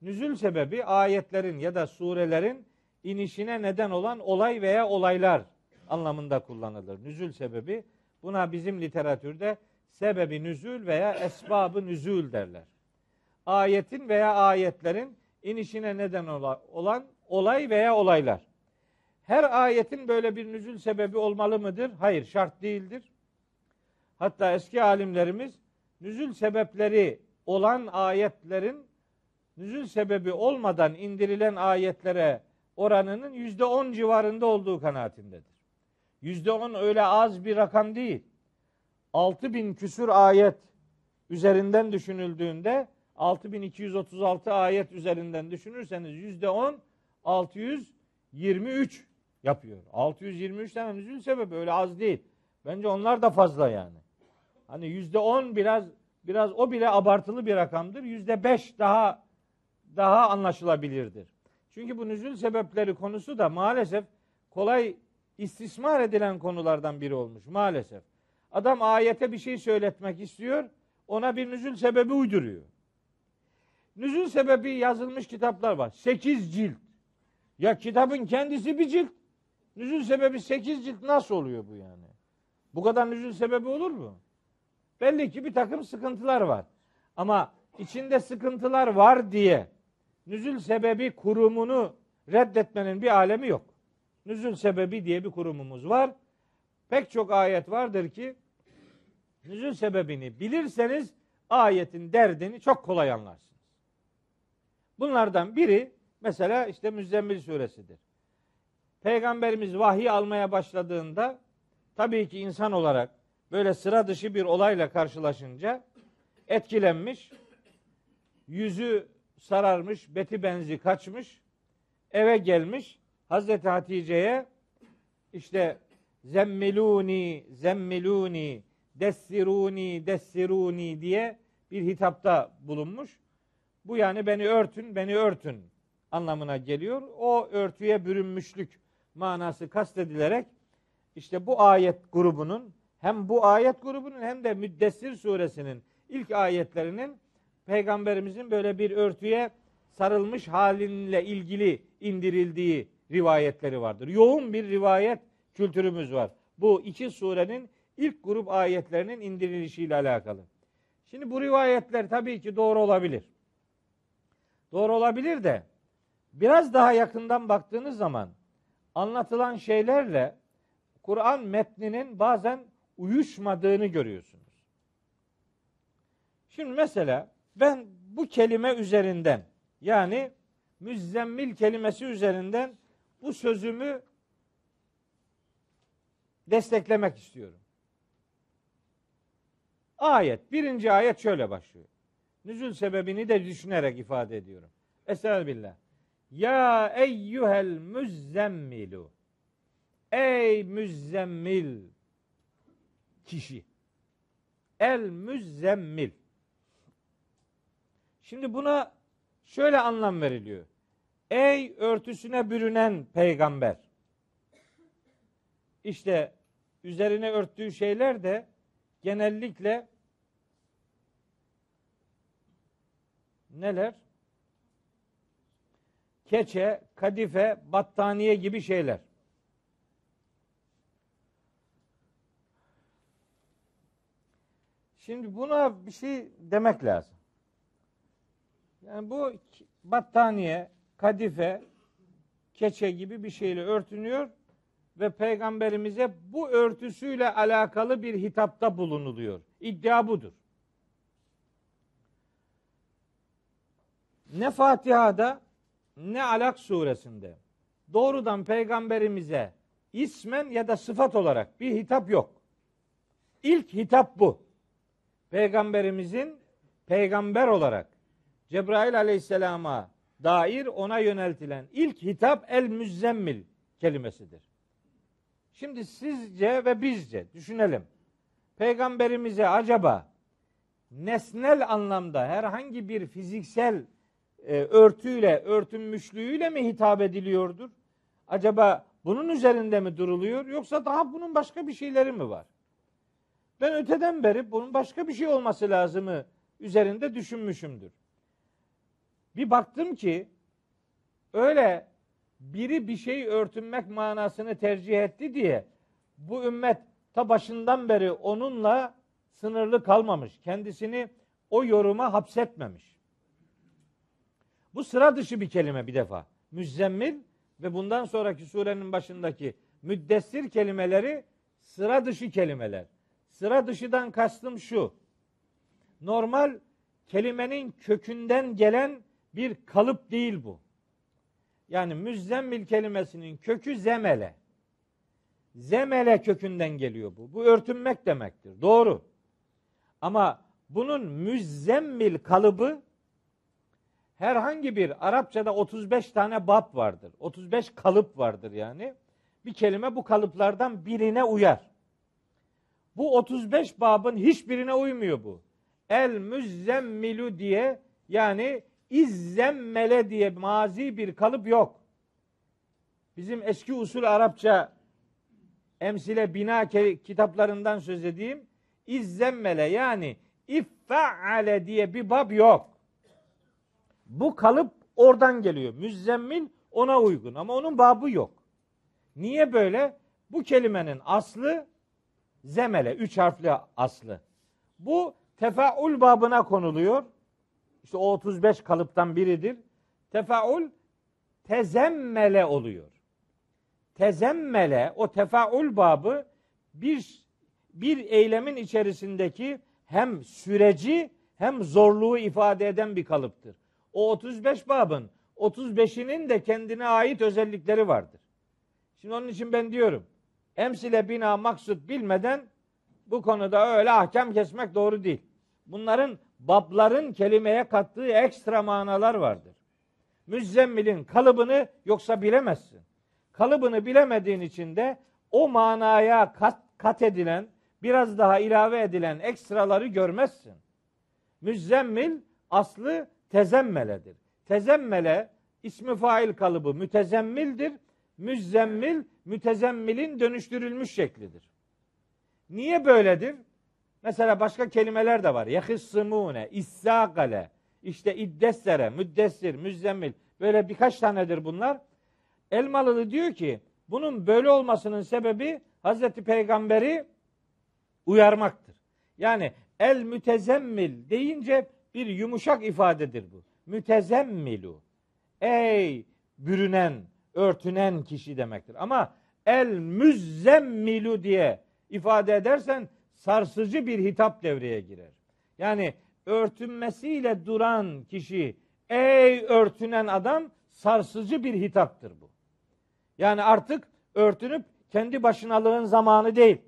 Nüzül sebebi ayetlerin ya da surelerin inişine neden olan olay veya olaylar anlamında kullanılır. Nüzül sebebi buna bizim literatürde sebebi nüzül veya esbabı nüzül derler. Ayetin veya ayetlerin inişine neden olan olay veya olaylar. Her ayetin böyle bir nüzül sebebi olmalı mıdır? Hayır, şart değildir. Hatta eski alimlerimiz nüzül sebepleri olan ayetlerin nüzül sebebi olmadan indirilen ayetlere oranının yüzde on civarında olduğu kanaatindedir. Yüzde on öyle az bir rakam değil. Altı bin küsür ayet üzerinden düşünüldüğünde 6236 ayet üzerinden düşünürseniz yüzde on 623 yapıyor. 623 tane nüzül sebebi öyle az değil. Bence onlar da fazla yani. Hani yüzde on biraz biraz o bile abartılı bir rakamdır. Yüzde beş daha daha anlaşılabilirdir. Çünkü bu nüzül sebepleri konusu da maalesef kolay istismar edilen konulardan biri olmuş maalesef. Adam ayete bir şey söyletmek istiyor, ona bir nüzül sebebi uyduruyor. Nüzül sebebi yazılmış kitaplar var. Sekiz cilt. Ya kitabın kendisi bir cilt. Nüzül sebebi sekiz cilt nasıl oluyor bu yani? Bu kadar nüzül sebebi olur mu? Belli ki bir takım sıkıntılar var. Ama içinde sıkıntılar var diye nüzül sebebi kurumunu reddetmenin bir alemi yok. Nüzül sebebi diye bir kurumumuz var. Pek çok ayet vardır ki nüzül sebebini bilirseniz ayetin derdini çok kolay anlarsınız. Bunlardan biri mesela işte Müzzemmil suresidir. Peygamberimiz vahiy almaya başladığında tabii ki insan olarak böyle sıra dışı bir olayla karşılaşınca etkilenmiş, yüzü sararmış, beti benzi kaçmış, eve gelmiş, Hazreti Hatice'ye işte zemmiluni, zemmiluni, dessiruni, dessiruni diye bir hitapta bulunmuş. Bu yani beni örtün, beni örtün anlamına geliyor. O örtüye bürünmüşlük manası kastedilerek işte bu ayet grubunun hem bu ayet grubunun hem de Müddessir suresinin ilk ayetlerinin peygamberimizin böyle bir örtüye sarılmış halinle ilgili indirildiği rivayetleri vardır. Yoğun bir rivayet kültürümüz var. Bu iki surenin ilk grup ayetlerinin indirilişiyle alakalı. Şimdi bu rivayetler tabii ki doğru olabilir. Doğru olabilir de biraz daha yakından baktığınız zaman anlatılan şeylerle Kur'an metninin bazen uyuşmadığını görüyorsunuz. Şimdi mesela ben bu kelime üzerinden yani müzzemmil kelimesi üzerinden bu sözümü desteklemek istiyorum. Ayet, birinci ayet şöyle başlıyor. Nüzül sebebini de düşünerek ifade ediyorum. Estağfirullah. Ya eyyuhel müzzemmilu. Ey müzzemmil kişi. El müzzemmil. Şimdi buna şöyle anlam veriliyor. Ey örtüsüne bürünen peygamber. İşte üzerine örttüğü şeyler de genellikle neler? keçe, kadife, battaniye gibi şeyler. Şimdi buna bir şey demek lazım. Yani bu battaniye, kadife, keçe gibi bir şeyle örtünüyor ve peygamberimize bu örtüsüyle alakalı bir hitapta bulunuluyor. İddia budur. Ne Fatiha'da ne Alak suresinde doğrudan peygamberimize ismen ya da sıfat olarak bir hitap yok. İlk hitap bu. Peygamberimizin peygamber olarak Cebrail aleyhisselama dair ona yöneltilen ilk hitap el müzzemmil kelimesidir. Şimdi sizce ve bizce düşünelim. Peygamberimize acaba nesnel anlamda herhangi bir fiziksel e, örtüyle, örtünmüşlüğüyle mi hitap ediliyordur? Acaba bunun üzerinde mi duruluyor yoksa daha bunun başka bir şeyleri mi var? Ben öteden beri bunun başka bir şey olması lazımı üzerinde düşünmüşümdür. Bir baktım ki öyle biri bir şey örtünmek manasını tercih etti diye bu ümmet ta başından beri onunla sınırlı kalmamış. Kendisini o yoruma hapsetmemiş. Bu sıra dışı bir kelime bir defa. Müzzemmil ve bundan sonraki surenin başındaki müddessir kelimeleri sıra dışı kelimeler. Sıra dışıdan kastım şu. Normal kelimenin kökünden gelen bir kalıp değil bu. Yani müzzemmil kelimesinin kökü zemele. Zemele kökünden geliyor bu. Bu örtünmek demektir. Doğru. Ama bunun müzzemmil kalıbı herhangi bir Arapçada 35 tane bab vardır. 35 kalıp vardır yani. Bir kelime bu kalıplardan birine uyar. Bu 35 babın hiçbirine uymuyor bu. El müzzemmilu diye yani izzemmele diye mazi bir kalıp yok. Bizim eski usul Arapça emsile bina kitaplarından söz edeyim. İzzemmele yani iffaale diye bir bab yok. Bu kalıp oradan geliyor. Müzzemmil ona uygun ama onun babı yok. Niye böyle? Bu kelimenin aslı zemele, üç harfli aslı. Bu tefaul babına konuluyor. İşte o 35 kalıptan biridir. Tefaul tezemmele oluyor. Tezemmele o tefaul babı bir bir eylemin içerisindeki hem süreci hem zorluğu ifade eden bir kalıptır. O 35 babın 35'inin de kendine ait özellikleri vardır. Şimdi onun için ben diyorum. Emsile bina maksut bilmeden bu konuda öyle ahkam kesmek doğru değil. Bunların babların kelimeye kattığı ekstra manalar vardır. Müzzemmilin kalıbını yoksa bilemezsin. Kalıbını bilemediğin için de o manaya kat, kat edilen, biraz daha ilave edilen ekstraları görmezsin. Müzzemmil aslı tezemmeledir. Tezemmele ismi fail kalıbı mütezemmildir. Müzzemmil mütezemmilin dönüştürülmüş şeklidir. Niye böyledir? Mesela başka kelimeler de var. Yehissımune, issakale, işte iddessere, müddessir, müzzemmil. Böyle birkaç tanedir bunlar. Elmalılı diyor ki bunun böyle olmasının sebebi Hazreti Peygamber'i uyarmaktır. Yani el mütezemmil deyince bir yumuşak ifadedir bu. Mütezemmilu. Ey bürünen, örtünen kişi demektir. Ama el müzzemmilu diye ifade edersen sarsıcı bir hitap devreye girer. Yani örtünmesiyle duran kişi, ey örtünen adam sarsıcı bir hitaptır bu. Yani artık örtünüp kendi başınalığın zamanı değil.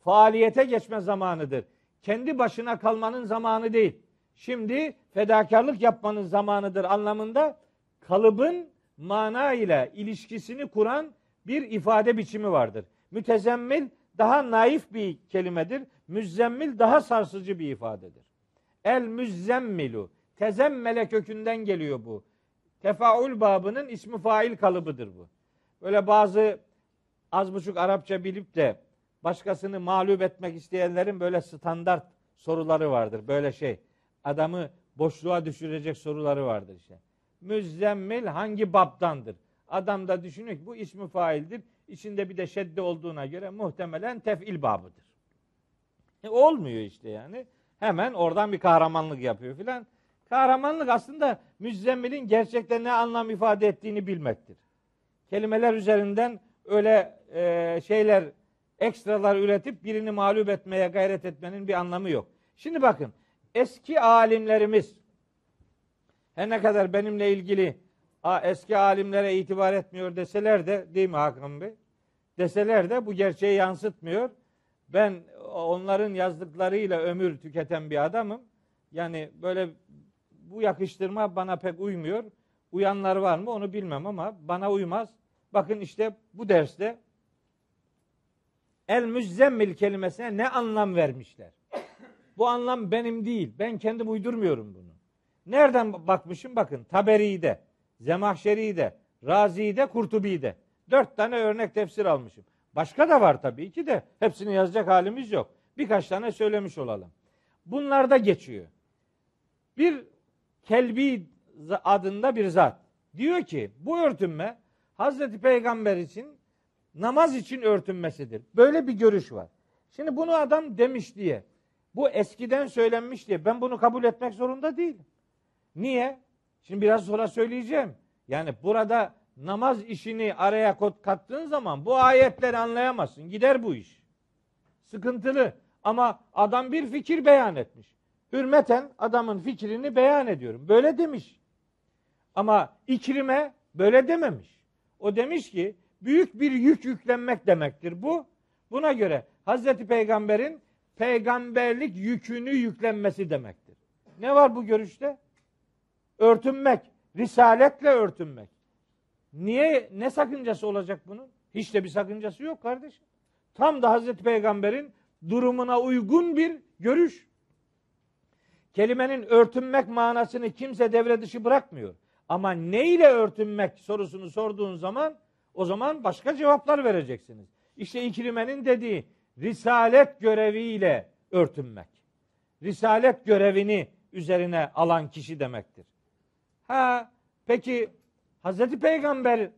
Faaliyete geçme zamanıdır. Kendi başına kalmanın zamanı değil. Şimdi fedakarlık yapmanın zamanıdır anlamında kalıbın mana ile ilişkisini kuran bir ifade biçimi vardır. Mütezemmil daha naif bir kelimedir. Müzzemmil daha sarsıcı bir ifadedir. El müzzemmilu tezemmele kökünden geliyor bu. Tefaül babının ismi fail kalıbıdır bu. Böyle bazı az buçuk Arapça bilip de başkasını mağlup etmek isteyenlerin böyle standart soruları vardır. Böyle şey adamı boşluğa düşürecek soruları vardır işte. müzzemmil hangi babdandır? Adam da düşünüyor ki bu ismi faildir. İçinde bir de şedde olduğuna göre muhtemelen tef'il babıdır. E, olmuyor işte yani. Hemen oradan bir kahramanlık yapıyor filan. Kahramanlık aslında müzzemmilin gerçekten ne anlam ifade ettiğini bilmektir. Kelimeler üzerinden öyle e, şeyler ekstralar üretip birini mağlup etmeye gayret etmenin bir anlamı yok. Şimdi bakın eski alimlerimiz her ne kadar benimle ilgili a, eski alimlere itibar etmiyor deseler de değil mi Hakan Bey? Deseler de bu gerçeği yansıtmıyor. Ben onların yazdıklarıyla ömür tüketen bir adamım. Yani böyle bu yakıştırma bana pek uymuyor. Uyanlar var mı onu bilmem ama bana uymaz. Bakın işte bu derste el müzzemmil kelimesine ne anlam vermişler? Bu anlam benim değil. Ben kendim uydurmuyorum bunu. Nereden bakmışım? Bakın Taberi'de, Zemahşeri'de, Razi'de, Kurtubi'de. Dört tane örnek tefsir almışım. Başka da var tabii ki de hepsini yazacak halimiz yok. Birkaç tane söylemiş olalım. Bunlarda geçiyor. Bir Kelbi adında bir zat diyor ki bu örtünme Hazreti Peygamber için namaz için örtünmesidir. Böyle bir görüş var. Şimdi bunu adam demiş diye bu eskiden söylenmiş diye ben bunu kabul etmek zorunda değilim. Niye? Şimdi biraz sonra söyleyeceğim. Yani burada namaz işini araya kattığın zaman bu ayetleri anlayamazsın. Gider bu iş. Sıkıntılı. Ama adam bir fikir beyan etmiş. Hürmeten adamın fikrini beyan ediyorum. Böyle demiş. Ama ikrime böyle dememiş. O demiş ki büyük bir yük yüklenmek demektir bu. Buna göre Hazreti Peygamber'in peygamberlik yükünü yüklenmesi demektir. Ne var bu görüşte? Örtünmek, risaletle örtünmek. Niye ne sakıncası olacak bunun? Hiç de bir sakıncası yok kardeşim. Tam da Hazreti Peygamber'in durumuna uygun bir görüş. Kelimenin örtünmek manasını kimse devre dışı bırakmıyor. Ama ne ile örtünmek sorusunu sorduğun zaman o zaman başka cevaplar vereceksiniz. İşte İkrime'nin dediği risalet göreviyle örtünmek. Risalet görevini üzerine alan kişi demektir. Ha peki Hazreti Peygamber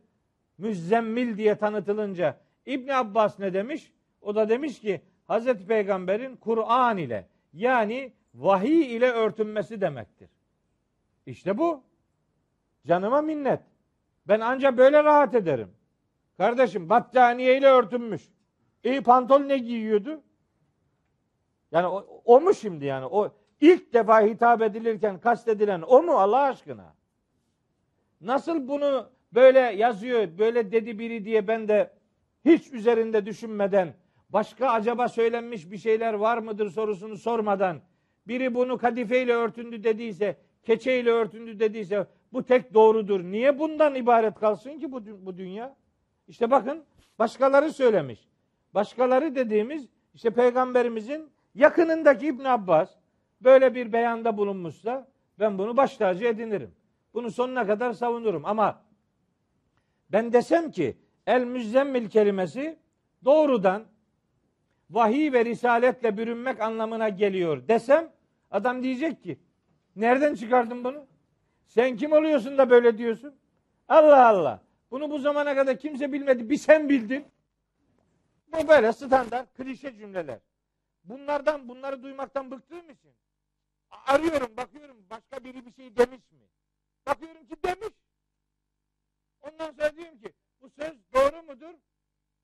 müzzemmil diye tanıtılınca İbn Abbas ne demiş? O da demiş ki Hazreti Peygamber'in Kur'an ile yani vahiy ile örtünmesi demektir. İşte bu. Canıma minnet. Ben ancak böyle rahat ederim. Kardeşim battaniye ile örtünmüş. İyi pantol ne giyiyordu? Yani o, o mu şimdi yani? O ilk defa hitap edilirken kastedilen o mu Allah aşkına? Nasıl bunu böyle yazıyor, böyle dedi biri diye ben de hiç üzerinde düşünmeden, başka acaba söylenmiş bir şeyler var mıdır sorusunu sormadan, biri bunu kadifeyle örtündü dediyse, keçeyle örtündü dediyse bu tek doğrudur. Niye bundan ibaret kalsın ki bu, bu dünya? İşte bakın başkaları söylemiş. Başkaları dediğimiz işte peygamberimizin yakınındaki İbn Abbas böyle bir beyanda bulunmuşsa ben bunu baş tacı edinirim. Bunu sonuna kadar savunurum ama ben desem ki el müzzemmil kelimesi doğrudan vahiy ve risaletle bürünmek anlamına geliyor desem adam diyecek ki nereden çıkardın bunu? Sen kim oluyorsun da böyle diyorsun? Allah Allah. Bunu bu zamana kadar kimse bilmedi. Bir sen bildin. Bu böyle standart klişe cümleler. Bunlardan bunları duymaktan bıktığım için arıyorum, bakıyorum başka biri bir şey demiş mi? Bakıyorum ki demiş. Ondan sonra diyorum ki bu söz doğru mudur?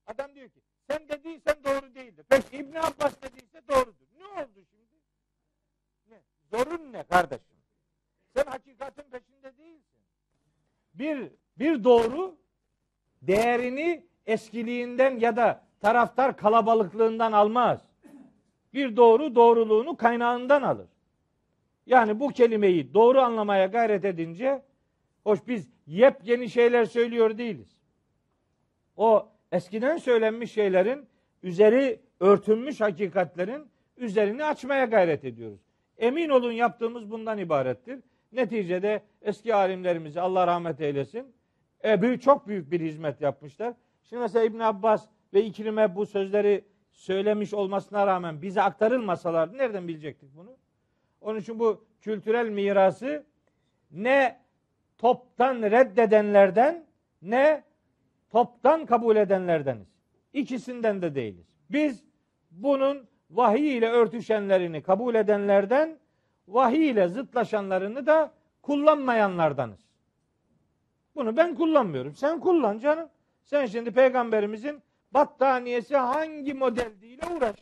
Adam diyor ki sen dediysen doğru değildir. Peki İbn Abbas dediyse doğrudur. Ne oldu şimdi? Ne? Zorun ne kardeşim? Sen hakikatin peşinde değilsin. Bir bir doğru değerini eskiliğinden ya da taraftar kalabalıklığından almaz. Bir doğru doğruluğunu kaynağından alır. Yani bu kelimeyi doğru anlamaya gayret edince hoş biz yepyeni şeyler söylüyor değiliz. O eskiden söylenmiş şeylerin üzeri örtünmüş hakikatlerin üzerini açmaya gayret ediyoruz. Emin olun yaptığımız bundan ibarettir. Neticede eski alimlerimizi Allah rahmet eylesin. E, büyük, çok büyük bir hizmet yapmışlar. Şimdi mesela İbn Abbas ve İkrime bu sözleri söylemiş olmasına rağmen bize aktarılmasalardı nereden bilecektik bunu? Onun için bu kültürel mirası ne toptan reddedenlerden ne toptan kabul edenlerdeniz. İkisinden de değiliz. Biz bunun vahiy ile örtüşenlerini kabul edenlerden, vahiy ile zıtlaşanlarını da kullanmayanlardanız. Bunu ben kullanmıyorum. Sen kullan canım. Sen şimdi peygamberimizin battaniyesi hangi model değil uğraş.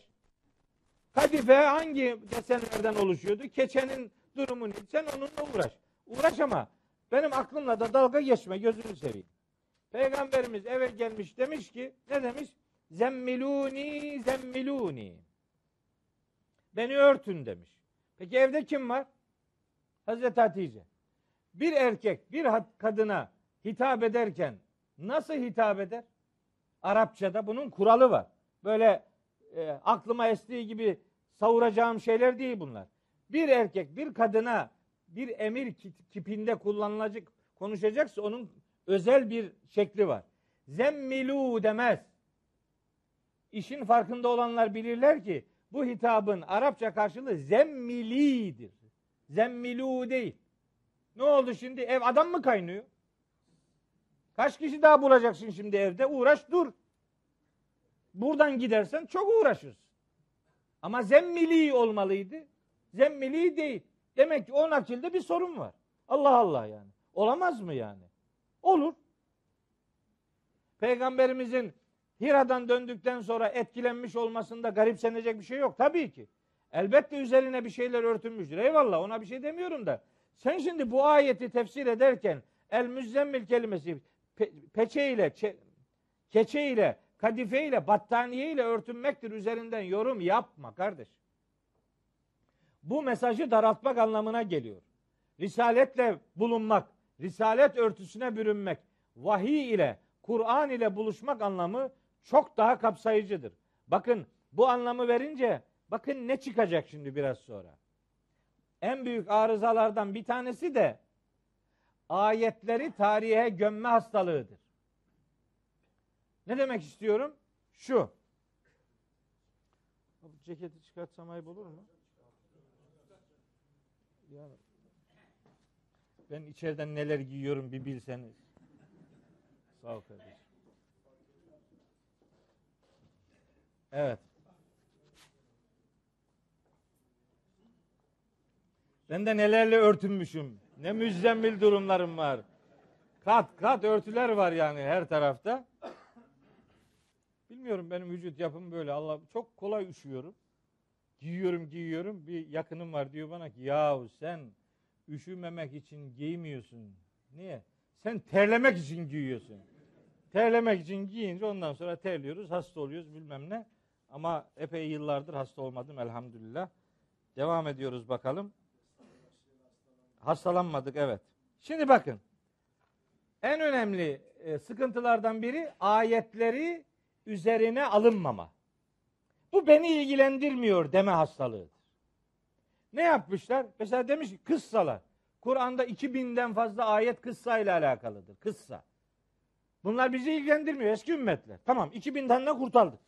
Kadife hangi desenlerden oluşuyordu? Keçenin durumu ne? Sen onunla uğraş. Uğraş ama benim aklımla da dalga geçme gözünü seveyim. Peygamberimiz eve gelmiş demiş ki ne demiş? Zemmiluni zemmiluni. Beni örtün demiş. Peki evde kim var? Hazreti Hatice. Bir erkek bir kadına hitap ederken nasıl hitap eder? Arapçada bunun kuralı var. Böyle e, aklıma estiği gibi savuracağım şeyler değil bunlar. Bir erkek bir kadına bir emir kipinde kullanılacak konuşacaksa onun özel bir şekli var. Zemmilu demez. İşin farkında olanlar bilirler ki bu hitabın Arapça karşılığı zemmilidir. Zemmilu değil. Ne oldu şimdi? Ev adam mı kaynıyor? Kaç kişi daha bulacaksın şimdi evde? Uğraş dur. Buradan gidersen çok uğraşırsın. Ama zemmili olmalıydı. Zemmili değil. Demek ki o nakilde bir sorun var. Allah Allah yani. Olamaz mı yani? Olur. Peygamberimizin Hira'dan döndükten sonra etkilenmiş olmasında garipsenecek bir şey yok. Tabii ki. Elbette üzerine bir şeyler örtünmüştür. Eyvallah ona bir şey demiyorum da. Sen şimdi bu ayeti tefsir ederken el müzzemmil kelimesi pe, peçe ile çe, keçe ile kadife ile battaniye ile örtünmektir üzerinden yorum yapma kardeş. Bu mesajı daraltmak anlamına geliyor. Risaletle bulunmak, risalet örtüsüne bürünmek, vahiy ile, Kur'an ile buluşmak anlamı çok daha kapsayıcıdır. Bakın bu anlamı verince bakın ne çıkacak şimdi biraz sonra. En büyük arızalardan bir tanesi de ayetleri tarihe gömme hastalığıdır. Ne demek istiyorum? Şu. Bu ceketi çıkartsam ayıp olur mu? Yani ben içeriden neler giyiyorum bir bilseniz. Sağ ol kardeşim. Evet. Ben de nelerle örtünmüşüm. Ne müzzemmil durumlarım var. Kat kat örtüler var yani her tarafta. Bilmiyorum benim vücut yapım böyle. Allah çok kolay üşüyorum. Giyiyorum giyiyorum. Bir yakınım var diyor bana ki yahu sen üşümemek için giymiyorsun. Niye? Sen terlemek için giyiyorsun. Terlemek için giyince ondan sonra terliyoruz, hasta oluyoruz bilmem ne. Ama epey yıllardır hasta olmadım elhamdülillah. Devam ediyoruz bakalım. Hastalanmadık evet. Şimdi bakın. En önemli e, sıkıntılardan biri ayetleri üzerine alınmama. Bu beni ilgilendirmiyor deme hastalığıdır. Ne yapmışlar? Mesela demiş ki kıssalar. Kur'an'da 2000'den fazla ayet kıssayla alakalıdır. Kıssa. Bunlar bizi ilgilendirmiyor eski ümmetler. Tamam 2000'den de kurtardık.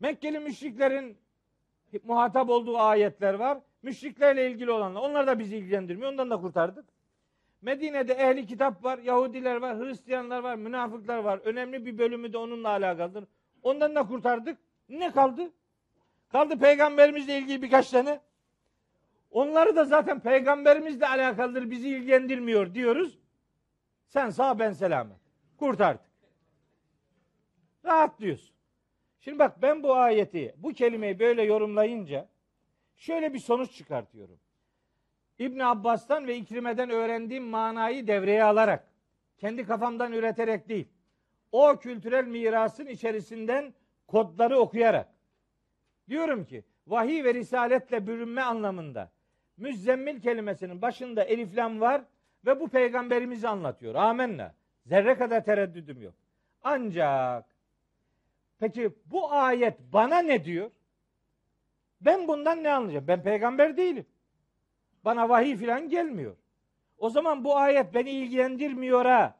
Mekkeli müşriklerin muhatap olduğu ayetler var. Müşriklerle ilgili olanlar. Onlar da bizi ilgilendirmiyor. Ondan da kurtardık. Medine'de ehli kitap var, Yahudiler var, Hristiyanlar var, münafıklar var. Önemli bir bölümü de onunla alakalıdır. Ondan da kurtardık. Ne kaldı? Kaldı peygamberimizle ilgili birkaç tane. Onları da zaten peygamberimizle alakalıdır, bizi ilgilendirmiyor diyoruz. Sen sağ ben selamet. Kurtardık. Rahatlıyorsun. Şimdi bak ben bu ayeti, bu kelimeyi böyle yorumlayınca şöyle bir sonuç çıkartıyorum. İbn Abbas'tan ve İkrime'den öğrendiğim manayı devreye alarak, kendi kafamdan üreterek değil, o kültürel mirasın içerisinden kodları okuyarak diyorum ki vahiy ve risaletle bürünme anlamında müzzemmil kelimesinin başında eliflam var ve bu peygamberimizi anlatıyor. Amenna. Zerre kadar tereddüdüm yok. Ancak peki bu ayet bana ne diyor? Ben bundan ne anlayacağım? Ben peygamber değilim. Bana vahiy filan gelmiyor. O zaman bu ayet beni ilgilendirmiyor ha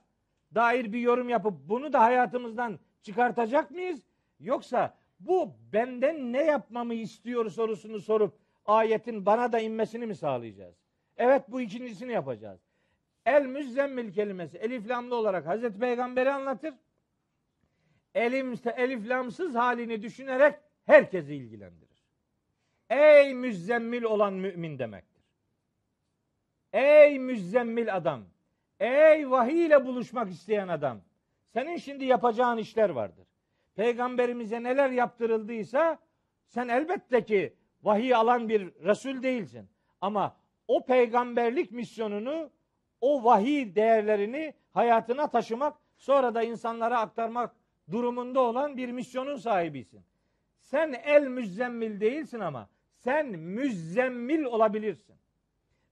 dair bir yorum yapıp bunu da hayatımızdan çıkartacak mıyız? Yoksa bu benden ne yapmamı istiyor sorusunu sorup ayetin bana da inmesini mi sağlayacağız? Evet bu ikincisini yapacağız. El müzzemmil kelimesi elif lamlı olarak Hazreti Peygamber'i anlatır. Elim, elif lamsız halini düşünerek herkesi ilgilendirir. Ey müzzemmil olan mümin demektir. Ey müzzemmil adam. Ey vahiy ile buluşmak isteyen adam. Senin şimdi yapacağın işler vardır. Peygamberimize neler yaptırıldıysa sen elbette ki vahiy alan bir Resul değilsin. Ama o peygamberlik misyonunu, o vahiy değerlerini hayatına taşımak, sonra da insanlara aktarmak durumunda olan bir misyonun sahibisin. Sen el müzzemmil değilsin ama sen müzzemmil olabilirsin.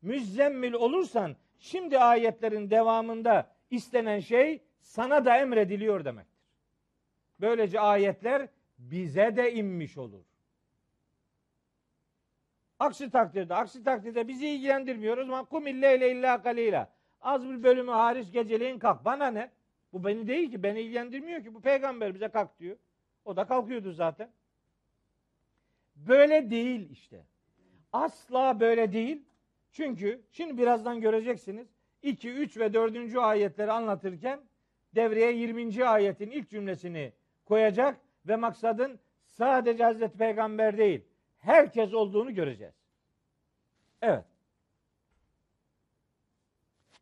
Müzzemmil olursan şimdi ayetlerin devamında istenen şey sana da emrediliyor demektir. Böylece ayetler bize de inmiş olur. Aksi takdirde, aksi takdirde bizi ilgilendirmiyor. O zaman kum illeyle illa kalila. Az bir bölümü hariç geceleyin kalk. Bana ne? Bu beni değil ki, beni ilgilendirmiyor ki. Bu peygamber bize kalk diyor. O da kalkıyordu zaten. Böyle değil işte. Asla böyle değil. Çünkü şimdi birazdan göreceksiniz. 2, 3 ve 4. ayetleri anlatırken devreye 20. ayetin ilk cümlesini koyacak ve maksadın sadece Hazreti Peygamber değil, herkes olduğunu göreceğiz. Evet.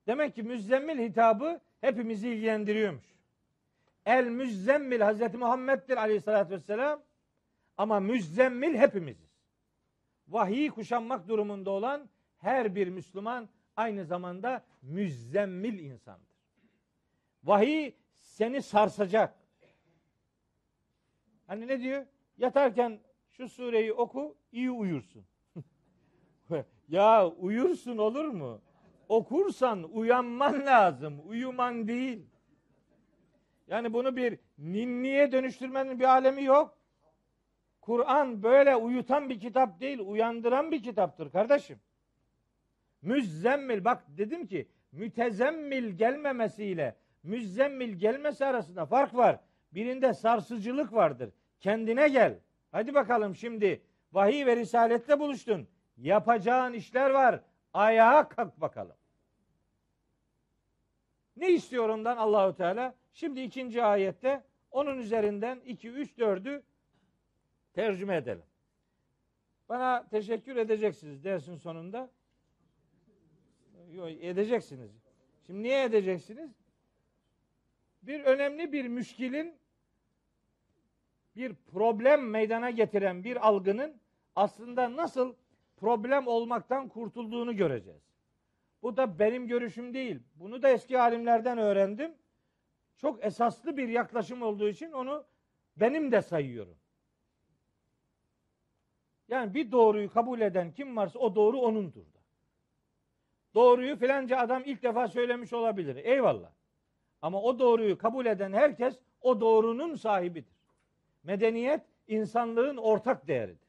Demek ki müzzemmil hitabı hepimizi ilgilendiriyormuş. El müzzemmil Hazreti Muhammed'dir aleyhissalatü vesselam ama müzzemmil hepimiziz. Vahiy kuşanmak durumunda olan her bir Müslüman aynı zamanda müzzemmil insandır. Vahiy seni sarsacak. Hani ne diyor? Yatarken şu sureyi oku, iyi uyursun. ya uyursun olur mu? Okursan uyanman lazım, uyuman değil. Yani bunu bir ninniye dönüştürmenin bir alemi yok. Kur'an böyle uyutan bir kitap değil, uyandıran bir kitaptır kardeşim. Müzzemmil bak dedim ki mütezemmil gelmemesiyle müzzemmil gelmesi arasında fark var. Birinde sarsıcılık vardır. Kendine gel. Hadi bakalım şimdi vahiy ve risalette buluştun. Yapacağın işler var. Ayağa kalk bakalım. Ne istiyor ondan Allahu Teala? Şimdi ikinci ayette onun üzerinden 2 3 4'ü tercüme edelim. Bana teşekkür edeceksiniz dersin sonunda. Yok edeceksiniz. Şimdi niye edeceksiniz? Bir önemli bir müşkilin bir problem meydana getiren bir algının aslında nasıl problem olmaktan kurtulduğunu göreceğiz. Bu da benim görüşüm değil. Bunu da eski alimlerden öğrendim. Çok esaslı bir yaklaşım olduğu için onu benim de sayıyorum. Yani bir doğruyu kabul eden kim varsa o doğru onundur. Doğruyu filanca adam ilk defa söylemiş olabilir. Eyvallah. Ama o doğruyu kabul eden herkes o doğrunun sahibidir. Medeniyet insanlığın ortak değeridir.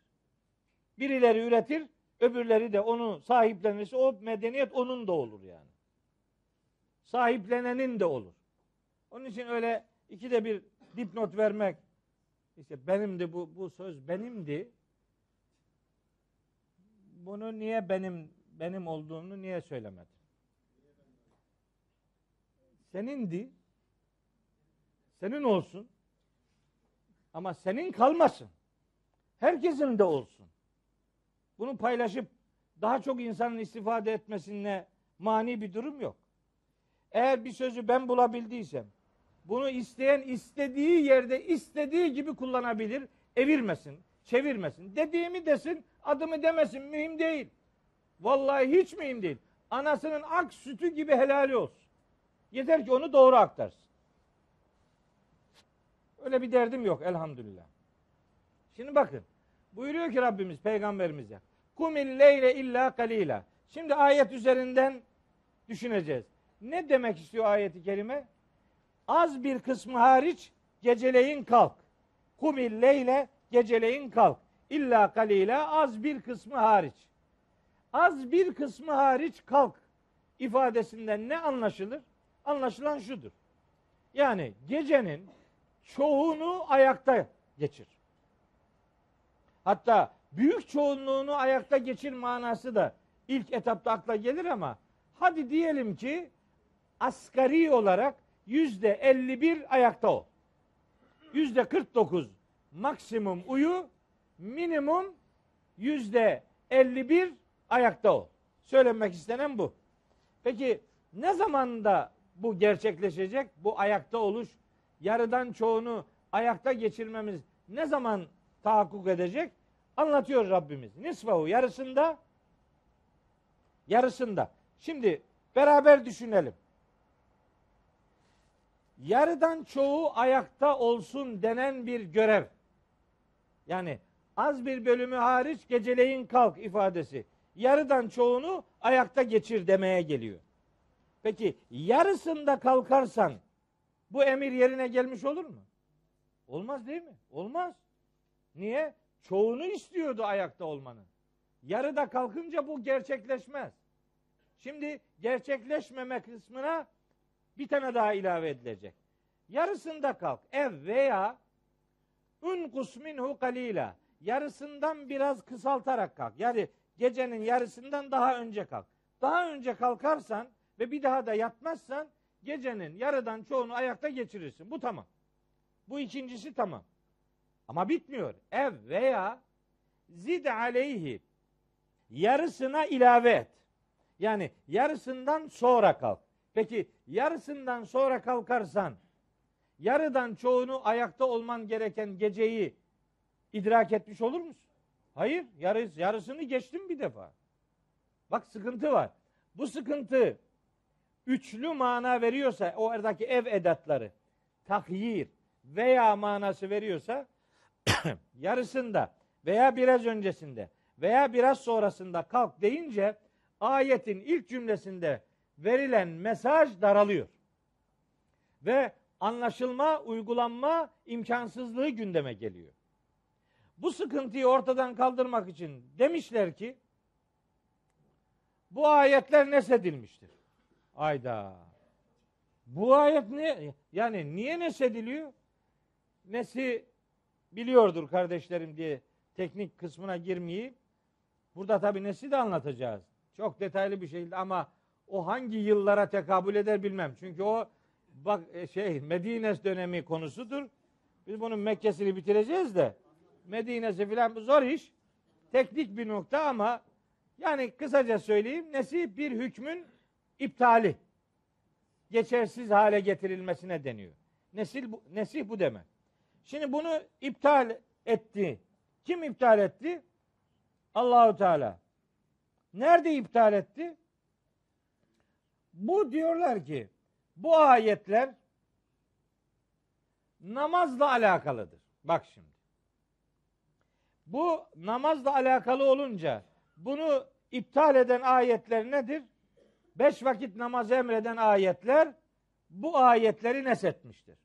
Birileri üretir, öbürleri de onu sahiplenirse o medeniyet onun da olur yani. Sahiplenenin de olur. Onun için öyle ikide bir dipnot vermek işte benimdi bu bu söz benimdi. Bunu niye benim benim olduğunu niye söylemedin? Senindi. Senin olsun. Ama senin kalmasın. Herkesin de olsun. Bunu paylaşıp daha çok insanın istifade etmesine mani bir durum yok. Eğer bir sözü ben bulabildiysem bunu isteyen istediği yerde istediği gibi kullanabilir, evirmesin, çevirmesin. Dediğimi desin, adımı demesin mühim değil. Vallahi hiç mühim değil. Anasının ak sütü gibi helali olsun. Yeter ki onu doğru aktarsın. Öyle bir derdim yok elhamdülillah. Şimdi bakın. Buyuruyor ki Rabbimiz peygamberimize. Kumil leyle illa kalila. Şimdi ayet üzerinden düşüneceğiz. Ne demek istiyor ayeti kerime? Az bir kısmı hariç geceleyin kalk. Kumil leyle geceleyin kalk. İlla kalila az bir kısmı hariç. Az bir kısmı hariç kalk ifadesinden ne anlaşılır? Anlaşılan şudur. Yani gecenin çoğunu ayakta geçir. Hatta büyük çoğunluğunu ayakta geçir manası da ilk etapta akla gelir ama hadi diyelim ki asgari olarak yüzde 51 ayakta ol. Yüzde 49 maksimum uyu, minimum yüzde 51 ayakta ol. Söylenmek istenen bu. Peki ne zamanda bu gerçekleşecek? Bu ayakta oluş, yarıdan çoğunu ayakta geçirmemiz ne zaman tahakkuk edecek? Anlatıyor Rabbimiz. Nisfahu yarısında yarısında. Şimdi beraber düşünelim. Yarıdan çoğu ayakta olsun denen bir görev. Yani az bir bölümü hariç geceleyin kalk ifadesi. Yarıdan çoğunu ayakta geçir demeye geliyor. Peki yarısında kalkarsan bu emir yerine gelmiş olur mu? Olmaz değil mi? Olmaz. Niye? Çoğunu istiyordu ayakta olmanın. Yarıda kalkınca bu gerçekleşmez. Şimdi gerçekleşmeme kısmına bir tane daha ilave edilecek. Yarısında kalk. Ev veya unkus minhu kalila. Yarısından biraz kısaltarak kalk. Yani gecenin yarısından daha önce kalk. Daha önce kalkarsan ve bir daha da yatmazsan gecenin yarıdan çoğunu ayakta geçirirsin. Bu tamam. Bu ikincisi tamam. Ama bitmiyor. Ev veya zid aleyhi yarısına ilave et. Yani yarısından sonra kalk. Peki yarısından sonra kalkarsan yarıdan çoğunu ayakta olman gereken geceyi idrak etmiş olur musun? Hayır, yarıs, yarısını geçtim bir defa. Bak sıkıntı var. Bu sıkıntı üçlü mana veriyorsa o aradaki ev edatları tahyir veya manası veriyorsa yarısında veya biraz öncesinde veya biraz sonrasında kalk deyince ayetin ilk cümlesinde verilen mesaj daralıyor. Ve anlaşılma, uygulanma imkansızlığı gündeme geliyor. Bu sıkıntıyı ortadan kaldırmak için demişler ki bu ayetler nesedilmiştir. Ayda. Bu ayet ne? Yani niye nesediliyor? Nesi biliyordur kardeşlerim diye teknik kısmına girmeyi. Burada tabi nesi de anlatacağız. Çok detaylı bir şey ama o hangi yıllara tekabül eder bilmem. Çünkü o bak e, şey Medine dönemi konusudur. Biz bunun Mekke'sini bitireceğiz de Medine'si filan zor iş. Teknik bir nokta ama yani kısaca söyleyeyim nesi bir hükmün iptali. Geçersiz hale getirilmesine deniyor. Nesil bu, nesih bu demek. Şimdi bunu iptal etti. Kim iptal etti? Allahu Teala. Nerede iptal etti? Bu diyorlar ki bu ayetler namazla alakalıdır. Bak şimdi. Bu namazla alakalı olunca bunu iptal eden ayetler nedir? Beş vakit namaz emreden ayetler bu ayetleri nesetmiştir.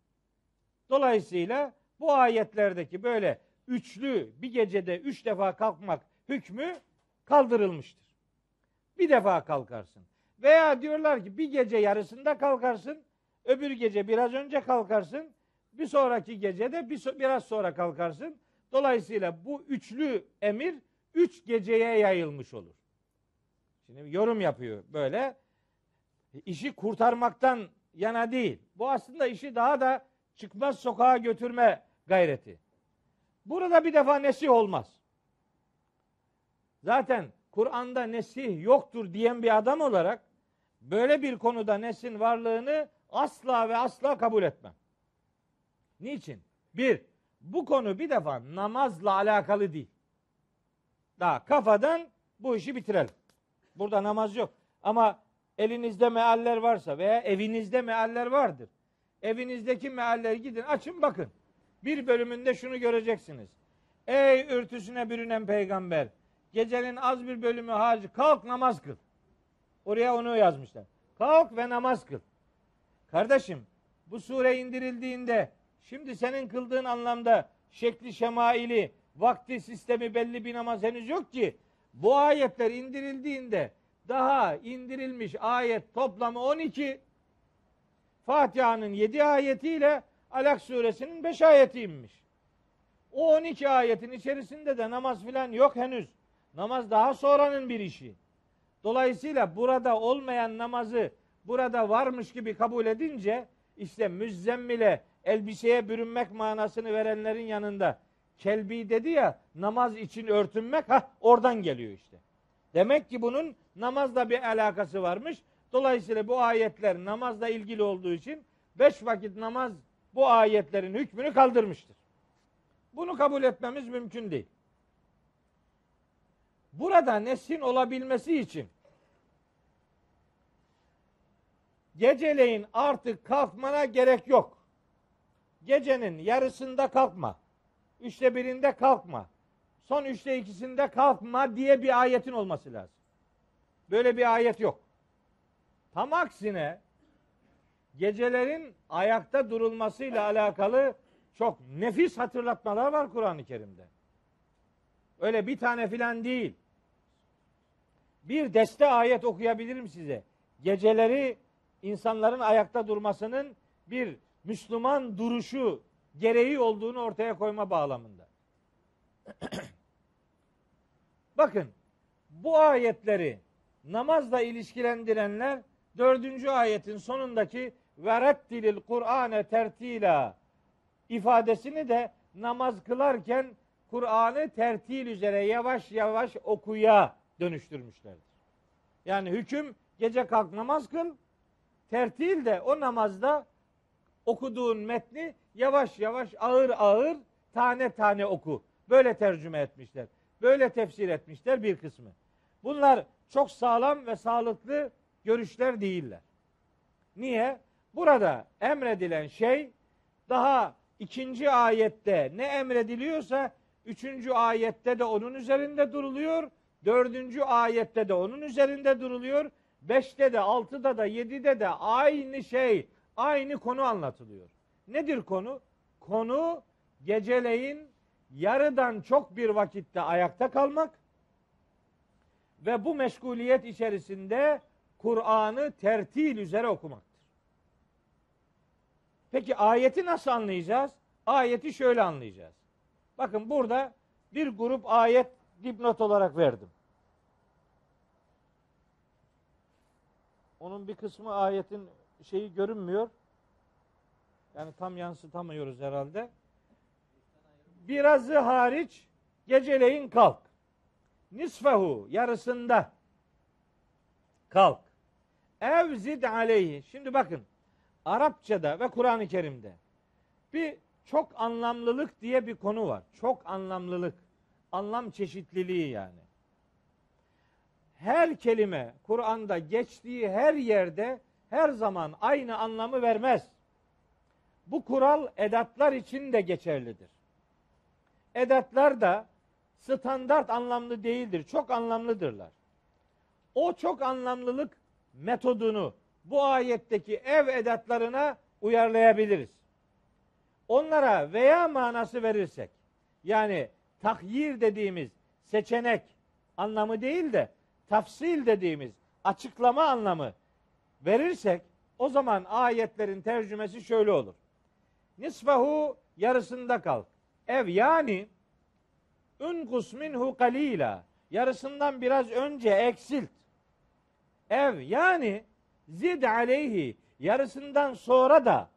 Dolayısıyla bu ayetlerdeki böyle üçlü bir gecede üç defa kalkmak hükmü kaldırılmıştır. Bir defa kalkarsın. Veya diyorlar ki bir gece yarısında kalkarsın, öbür gece biraz önce kalkarsın, bir sonraki gece de bir, biraz sonra kalkarsın. Dolayısıyla bu üçlü emir üç geceye yayılmış olur. Şimdi yorum yapıyor böyle. İşi kurtarmaktan yana değil. Bu aslında işi daha da çıkmaz sokağa götürme gayreti. Burada bir defa nesih olmaz. Zaten Kur'an'da nesih yoktur diyen bir adam olarak böyle bir konuda nesin varlığını asla ve asla kabul etmem. Niçin? Bir, bu konu bir defa namazla alakalı değil. Daha kafadan bu işi bitirelim. Burada namaz yok. Ama elinizde mealler varsa veya evinizde mealler vardır. Evinizdeki mealleri gidin açın bakın. Bir bölümünde şunu göreceksiniz. Ey ürtüsüne bürünen peygamber. Gecenin az bir bölümü hariç kalk namaz kıl. Oraya onu yazmışlar. Kalk ve namaz kıl. Kardeşim bu sure indirildiğinde şimdi senin kıldığın anlamda şekli şemaili, vakti sistemi belli bir namaz henüz yok ki. Bu ayetler indirildiğinde daha indirilmiş ayet toplamı 12. Fatiha'nın 7 ayetiyle Alak suresinin 5 ayeti inmiş. O 12 ayetin içerisinde de namaz filan yok henüz. Namaz daha sonranın bir işi. Dolayısıyla burada olmayan namazı burada varmış gibi kabul edince işte müzzemmile elbiseye bürünmek manasını verenlerin yanında kelbi dedi ya namaz için örtünmek ha oradan geliyor işte. Demek ki bunun namazla bir alakası varmış. Dolayısıyla bu ayetler namazla ilgili olduğu için beş vakit namaz bu ayetlerin hükmünü kaldırmıştır. Bunu kabul etmemiz mümkün değil. Burada nesin olabilmesi için geceleyin artık kalkmana gerek yok. Gecenin yarısında kalkma. Üçte birinde kalkma. Son üçte ikisinde kalkma diye bir ayetin olması lazım. Böyle bir ayet yok. Tam aksine gecelerin ayakta durulmasıyla alakalı çok nefis hatırlatmalar var Kur'an-ı Kerim'de. Öyle bir tane filan değil. Bir deste ayet okuyabilirim size. Geceleri insanların ayakta durmasının bir Müslüman duruşu gereği olduğunu ortaya koyma bağlamında. Bakın bu ayetleri namazla ilişkilendirenler dördüncü ayetin sonundaki verettilil Kur'ane tertila ifadesini de namaz kılarken Kur'an'ı tertil üzere yavaş yavaş okuya dönüştürmüşlerdir. Yani hüküm gece kalk namaz kıl, tertil de o namazda okuduğun metni yavaş yavaş ağır ağır tane tane oku. Böyle tercüme etmişler. Böyle tefsir etmişler bir kısmı. Bunlar çok sağlam ve sağlıklı görüşler değiller. Niye? Burada emredilen şey daha ikinci ayette ne emrediliyorsa üçüncü ayette de onun üzerinde duruluyor. Dördüncü ayette de onun üzerinde duruluyor. Beşte de, altıda da, yedide de aynı şey, aynı konu anlatılıyor. Nedir konu? Konu geceleyin yarıdan çok bir vakitte ayakta kalmak ve bu meşguliyet içerisinde Kur'an'ı tertil üzere okumaktır. Peki ayeti nasıl anlayacağız? Ayeti şöyle anlayacağız. Bakın burada bir grup ayet dipnot olarak verdim. Onun bir kısmı ayetin şeyi görünmüyor. Yani tam yansıtamıyoruz herhalde. Birazı hariç geceleyin kalk. Nisfehu yarısında kalk. Ev zid aleyhi. Şimdi bakın Arapçada ve Kur'an-ı Kerim'de bir çok anlamlılık diye bir konu var. Çok anlamlılık. Anlam çeşitliliği yani. Her kelime Kur'an'da geçtiği her yerde her zaman aynı anlamı vermez. Bu kural edatlar için de geçerlidir. Edatlar da standart anlamlı değildir. Çok anlamlıdırlar. O çok anlamlılık metodunu bu ayetteki ev edatlarına uyarlayabiliriz. Onlara veya manası verirsek yani tahyir dediğimiz seçenek anlamı değil de tafsil dediğimiz açıklama anlamı verirsek o zaman ayetlerin tercümesi şöyle olur. Nisfahu yarısında kalk. Ev yani unkus minhu kalila yarısından biraz önce eksilt. Ev yani zid aleyhi yarısından sonra da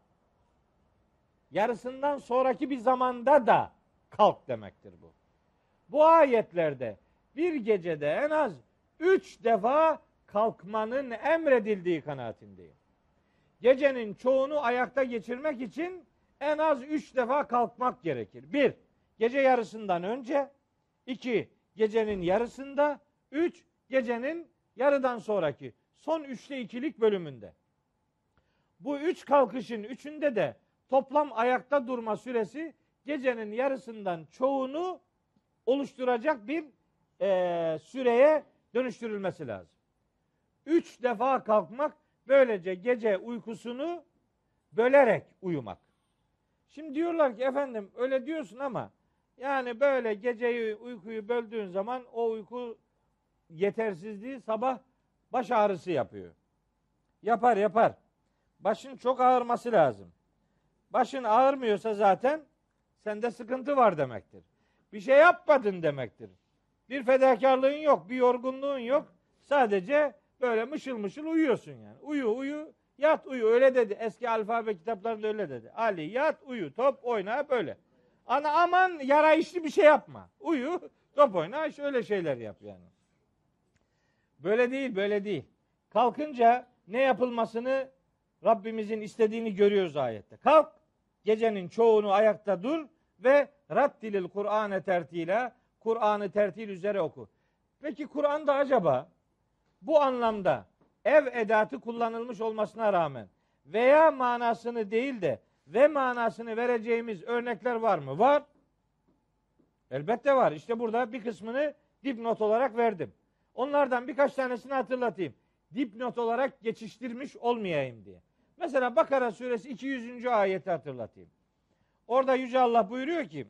yarısından sonraki bir zamanda da kalk demektir bu. Bu ayetlerde bir gecede en az üç defa kalkmanın emredildiği kanaatindeyim. Gecenin çoğunu ayakta geçirmek için en az üç defa kalkmak gerekir. Bir, gece yarısından önce. iki gecenin yarısında. Üç, gecenin yarıdan sonraki son üçte ikilik bölümünde. Bu üç kalkışın üçünde de toplam ayakta durma süresi gecenin yarısından çoğunu oluşturacak bir e, süreye dönüştürülmesi lazım. Üç defa kalkmak böylece gece uykusunu bölerek uyumak. Şimdi diyorlar ki efendim öyle diyorsun ama yani böyle geceyi uykuyu böldüğün zaman o uyku yetersizliği sabah baş ağrısı yapıyor. Yapar yapar. Başın çok ağırması lazım. Başın ağırmıyorsa zaten sende sıkıntı var demektir. Bir şey yapmadın demektir. Bir fedakarlığın yok, bir yorgunluğun yok. Sadece Böyle mışıl mışıl uyuyorsun yani. Uyu uyu yat uyu öyle dedi. Eski alfabe kitaplarında öyle dedi. Ali yat uyu top oyna böyle. Ana aman yarayışlı bir şey yapma. Uyu top oyna şöyle şeyler yap yani. Böyle değil böyle değil. Kalkınca ne yapılmasını Rabbimizin istediğini görüyoruz ayette. Kalk gecenin çoğunu ayakta dur ve raddilil Kur'an'ı tertile Kur'an'ı tertil üzere oku. Peki Kur'an'da acaba bu anlamda ev edatı kullanılmış olmasına rağmen veya manasını değil de ve manasını vereceğimiz örnekler var mı? Var. Elbette var. İşte burada bir kısmını dipnot olarak verdim. Onlardan birkaç tanesini hatırlatayım. Dipnot olarak geçiştirmiş olmayayım diye. Mesela Bakara suresi 200. ayeti hatırlatayım. Orada Yüce Allah buyuruyor ki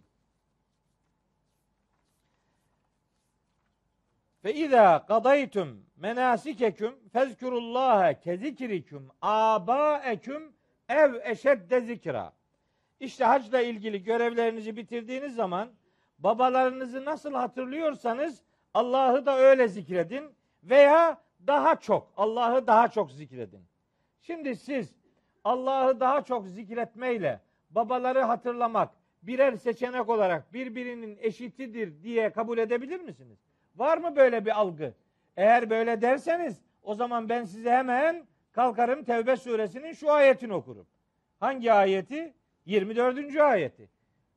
Fe izâ kadaytum menasikeküm fezkurullâhe kezikrikum âbâeküm ev eşedde zikra. İşte hacla ilgili görevlerinizi bitirdiğiniz zaman babalarınızı nasıl hatırlıyorsanız Allah'ı da öyle zikredin veya daha çok Allah'ı daha çok zikredin. Şimdi siz Allah'ı daha çok zikretmeyle babaları hatırlamak birer seçenek olarak birbirinin eşitidir diye kabul edebilir misiniz? Var mı böyle bir algı? Eğer böyle derseniz o zaman ben size hemen kalkarım Tevbe suresinin şu ayetini okurum. Hangi ayeti? 24. ayeti.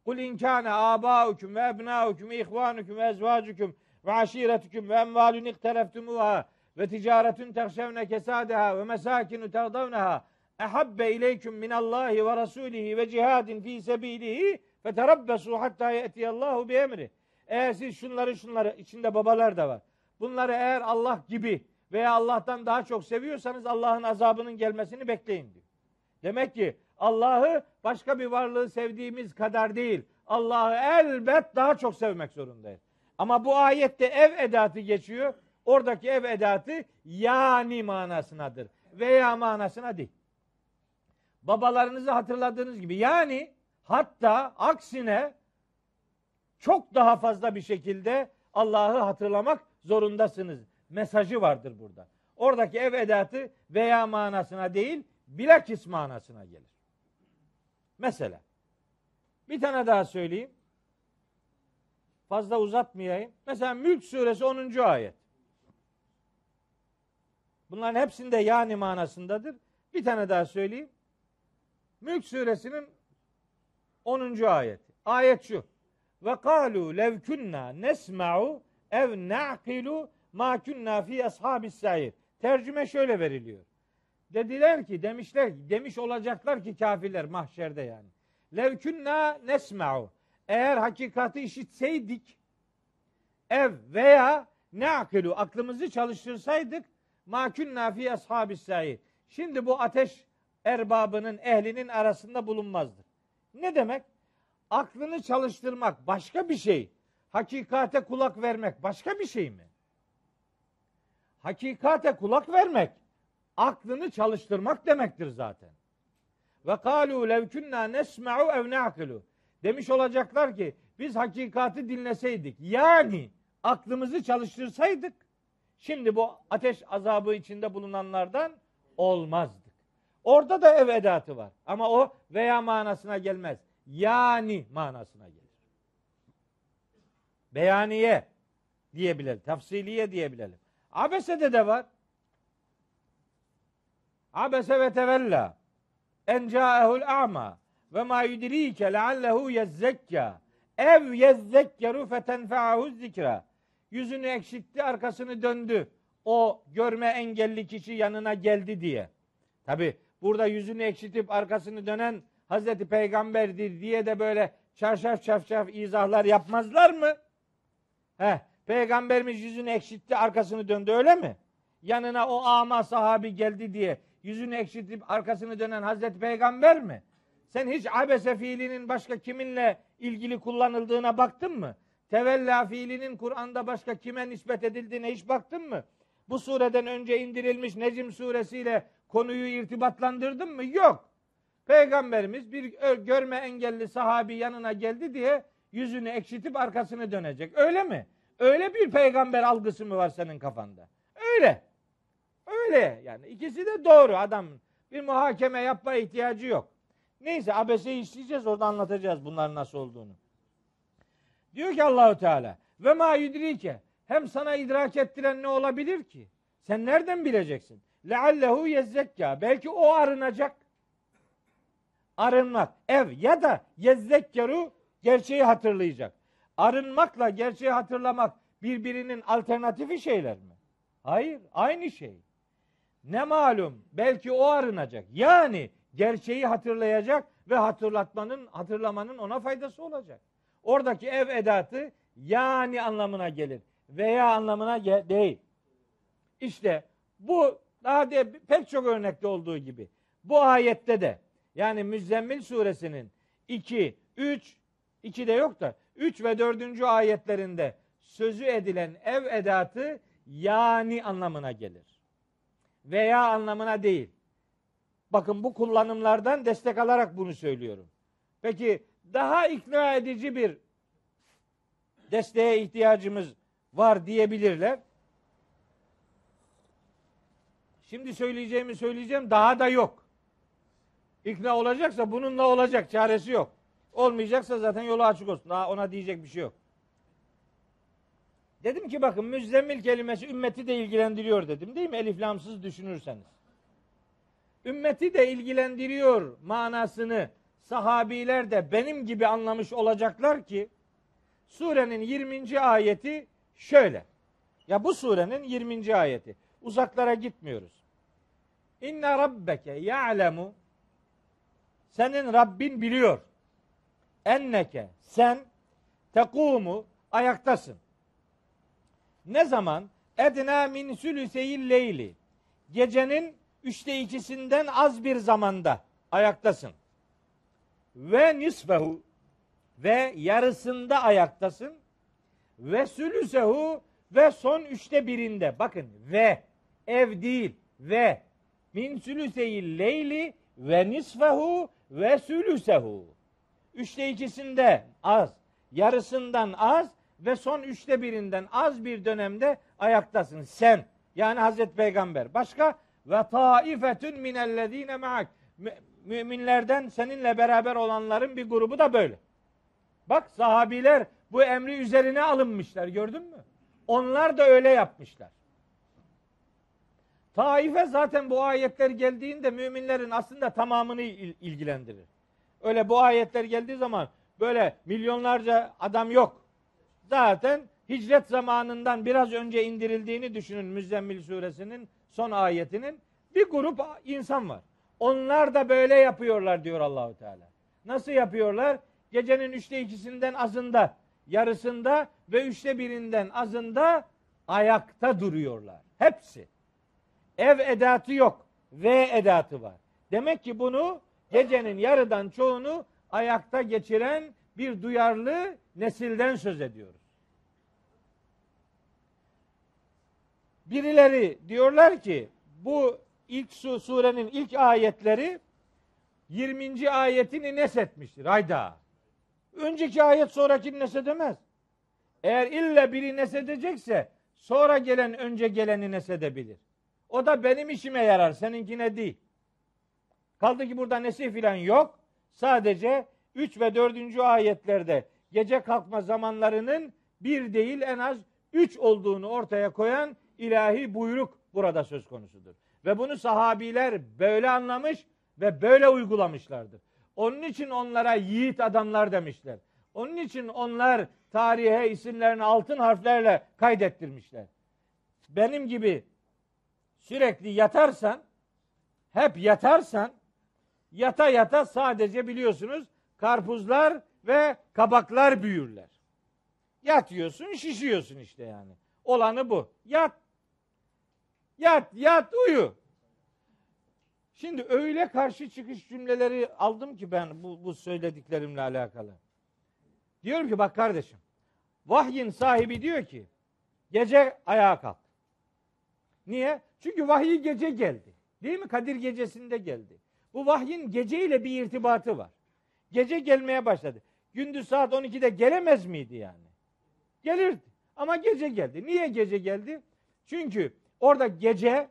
Kul in kana abaukum ve ebnaukum ve ihvanukum ve ezvacukum ve aşiretukum ve emvalun ikteleftumuha ve ticaretun tehşevne kesadeha ve mesakinu terdavneha ehabbe ileyküm minallahi ve rasulihi ve cihadin fi sebilihi fe terabbesu hatta ye'tiyallahu bi emri. Eğer siz şunları şunları içinde babalar da var. Bunları eğer Allah gibi veya Allah'tan daha çok seviyorsanız Allah'ın azabının gelmesini bekleyin diyor. Demek ki Allah'ı başka bir varlığı sevdiğimiz kadar değil. Allah'ı elbet daha çok sevmek zorundayız. Ama bu ayette ev edatı geçiyor. Oradaki ev edatı yani manasınadır. Veya manasına değil. Babalarınızı hatırladığınız gibi yani hatta aksine çok daha fazla bir şekilde Allah'ı hatırlamak zorundasınız. Mesajı vardır burada. Oradaki ev edatı veya manasına değil, bilakis manasına gelir. Mesela bir tane daha söyleyeyim. Fazla uzatmayayım. Mesela Mülk suresi 10. ayet. Bunların hepsinde yani manasındadır. Bir tane daha söyleyeyim. Mülk suresinin 10. ayet. Ayet şu. Ve kalu lev nesma'u ev na'kilu ma kunna fi ashabis sair. Tercüme şöyle veriliyor. Dediler ki demişler demiş olacaklar ki kafirler mahşerde yani. Lev kunna nesma'u. Eğer hakikati işitseydik ev veya ne akilu aklımızı çalıştırsaydık ma kunna fi ashabis sair. Şimdi bu ateş erbabının ehlinin arasında bulunmazdı. Ne demek? Aklını çalıştırmak başka bir şey. Hakikate kulak vermek başka bir şey mi? Hakikate kulak vermek aklını çalıştırmak demektir zaten. Ve kalu lev kunna nesma'u ev na'kilu. Demiş olacaklar ki biz hakikati dinleseydik yani aklımızı çalıştırsaydık şimdi bu ateş azabı içinde bulunanlardan olmazdık. Orada da ev edatı var ama o veya manasına gelmez. Yani manasına gelir. Beyaniye diyebilelim. Tafsiliye diyebilelim. Abese'de de var. Abese ve tevella en ca'ehul a'ma ve ma yudrike leallehu yezzekka ev yezzekkeru fetenfe'ahu zikra yüzünü ekşitti arkasını döndü o görme engelli kişi yanına geldi diye. Tabi burada yüzünü ekşitip arkasını dönen Hazreti Peygamberdir diye de böyle çarşaf çarşaf izahlar yapmazlar mı? He, Peygamberimiz yüzünü ekşitti arkasını döndü öyle mi? Yanına o ama sahabi geldi diye yüzünü ekşitip arkasını dönen Hazreti Peygamber mi? Sen hiç abese fiilinin başka kiminle ilgili kullanıldığına baktın mı? Tevella fiilinin Kur'an'da başka kime nispet edildiğine hiç baktın mı? Bu sureden önce indirilmiş Necim suresiyle konuyu irtibatlandırdın mı? Yok. Peygamberimiz bir görme engelli sahabi yanına geldi diye yüzünü ekşitip arkasını dönecek. Öyle mi? Öyle bir peygamber algısı mı var senin kafanda? Öyle. böyle yani. ikisi de doğru adam. Bir muhakeme yapma ihtiyacı yok. Neyse abeseyi işleyeceğiz orada anlatacağız bunların nasıl olduğunu. Diyor ki Allahu Teala ve ma yudrike hem sana idrak ettiren ne olabilir ki? Sen nereden bileceksin? Leallehu yezzekka. Belki o arınacak. Arınmak. Ev ya da yezzekkeru gerçeği hatırlayacak. Arınmakla gerçeği hatırlamak birbirinin alternatifi şeyler mi? Hayır, aynı şey. Ne malum belki o arınacak. Yani gerçeği hatırlayacak ve hatırlatmanın, hatırlamanın ona faydası olacak. Oradaki ev edatı yani anlamına gelir veya anlamına gel- değil. İşte bu daha de pek çok örnekte olduğu gibi bu ayette de yani Müzzemmil suresinin 2, 3, 2 de yok da 3 ve 4. ayetlerinde sözü edilen ev edatı yani anlamına gelir. Veya anlamına değil. Bakın bu kullanımlardan destek alarak bunu söylüyorum. Peki daha ikna edici bir desteğe ihtiyacımız var diyebilirler. Şimdi söyleyeceğimi söyleyeceğim daha da yok. İkna olacaksa bununla olacak çaresi yok. Olmayacaksa zaten yolu açık olsun. Daha ona diyecek bir şey yok. Dedim ki bakın müzzemmil kelimesi ümmeti de ilgilendiriyor dedim değil mi? Elif lamsız düşünürseniz. Ümmeti de ilgilendiriyor manasını sahabiler de benim gibi anlamış olacaklar ki surenin 20. ayeti şöyle. Ya bu surenin 20. ayeti. Uzaklara gitmiyoruz. İnne rabbeke ya'lemu senin Rabbin biliyor. Enneke sen tekumu ayaktasın. Ne zaman? Edna min sülüseyil leyli. Gecenin üçte ikisinden az bir zamanda ayaktasın. Ve nisfehu ve yarısında ayaktasın. Ve sülüsehu ve son üçte birinde. Bakın ve ev değil ve min sülüseyil leyli ve nisfehu ve sülüsehu. Üçte az, yarısından az ve son üçte birinden az bir dönemde ayaktasın sen. Yani Hazreti Peygamber. Başka ve taifetun minellezine ma'ak. Mü- Müminlerden seninle beraber olanların bir grubu da böyle. Bak sahabiler bu emri üzerine alınmışlar gördün mü? Onlar da öyle yapmışlar. Taife zaten bu ayetler geldiğinde müminlerin aslında tamamını il- ilgilendirir. Öyle bu ayetler geldiği zaman böyle milyonlarca adam yok. Zaten hicret zamanından biraz önce indirildiğini düşünün Müzzemmil suresinin son ayetinin bir grup insan var. Onlar da böyle yapıyorlar diyor Allahu Teala. Nasıl yapıyorlar? Gecenin üçte ikisinden azında, yarısında ve üçte birinden azında ayakta duruyorlar. Hepsi. Ev edatı yok. V edatı var. Demek ki bunu gecenin yarıdan çoğunu ayakta geçiren bir duyarlı nesilden söz ediyoruz. Birileri diyorlar ki bu ilk su, surenin ilk ayetleri 20. ayetini nesetmiştir. Hayda. Önceki ayet sonrakini nesedemez. Eğer illa biri nesedecekse sonra gelen önce geleni nesedebilir. O da benim işime yarar, seninkine değil. Kaldı ki burada nesih filan yok. Sadece 3 ve 4. ayetlerde gece kalkma zamanlarının bir değil en az 3 olduğunu ortaya koyan ilahi buyruk burada söz konusudur. Ve bunu sahabiler böyle anlamış ve böyle uygulamışlardır. Onun için onlara yiğit adamlar demişler. Onun için onlar tarihe isimlerini altın harflerle kaydettirmişler. Benim gibi sürekli yatarsan, hep yatarsan, yata yata sadece biliyorsunuz karpuzlar ve kabaklar büyürler. Yatıyorsun, şişiyorsun işte yani. Olanı bu. Yat. Yat, yat, uyu. Şimdi öyle karşı çıkış cümleleri aldım ki ben bu, bu söylediklerimle alakalı. Diyorum ki bak kardeşim, vahyin sahibi diyor ki, gece ayağa kalk. Niye? Çünkü vahiy gece geldi. Değil mi? Kadir gecesinde geldi. Bu vahyin geceyle bir irtibatı var. Gece gelmeye başladı. Gündüz saat 12'de gelemez miydi yani? Gelirdi. Ama gece geldi. Niye gece geldi? Çünkü orada gece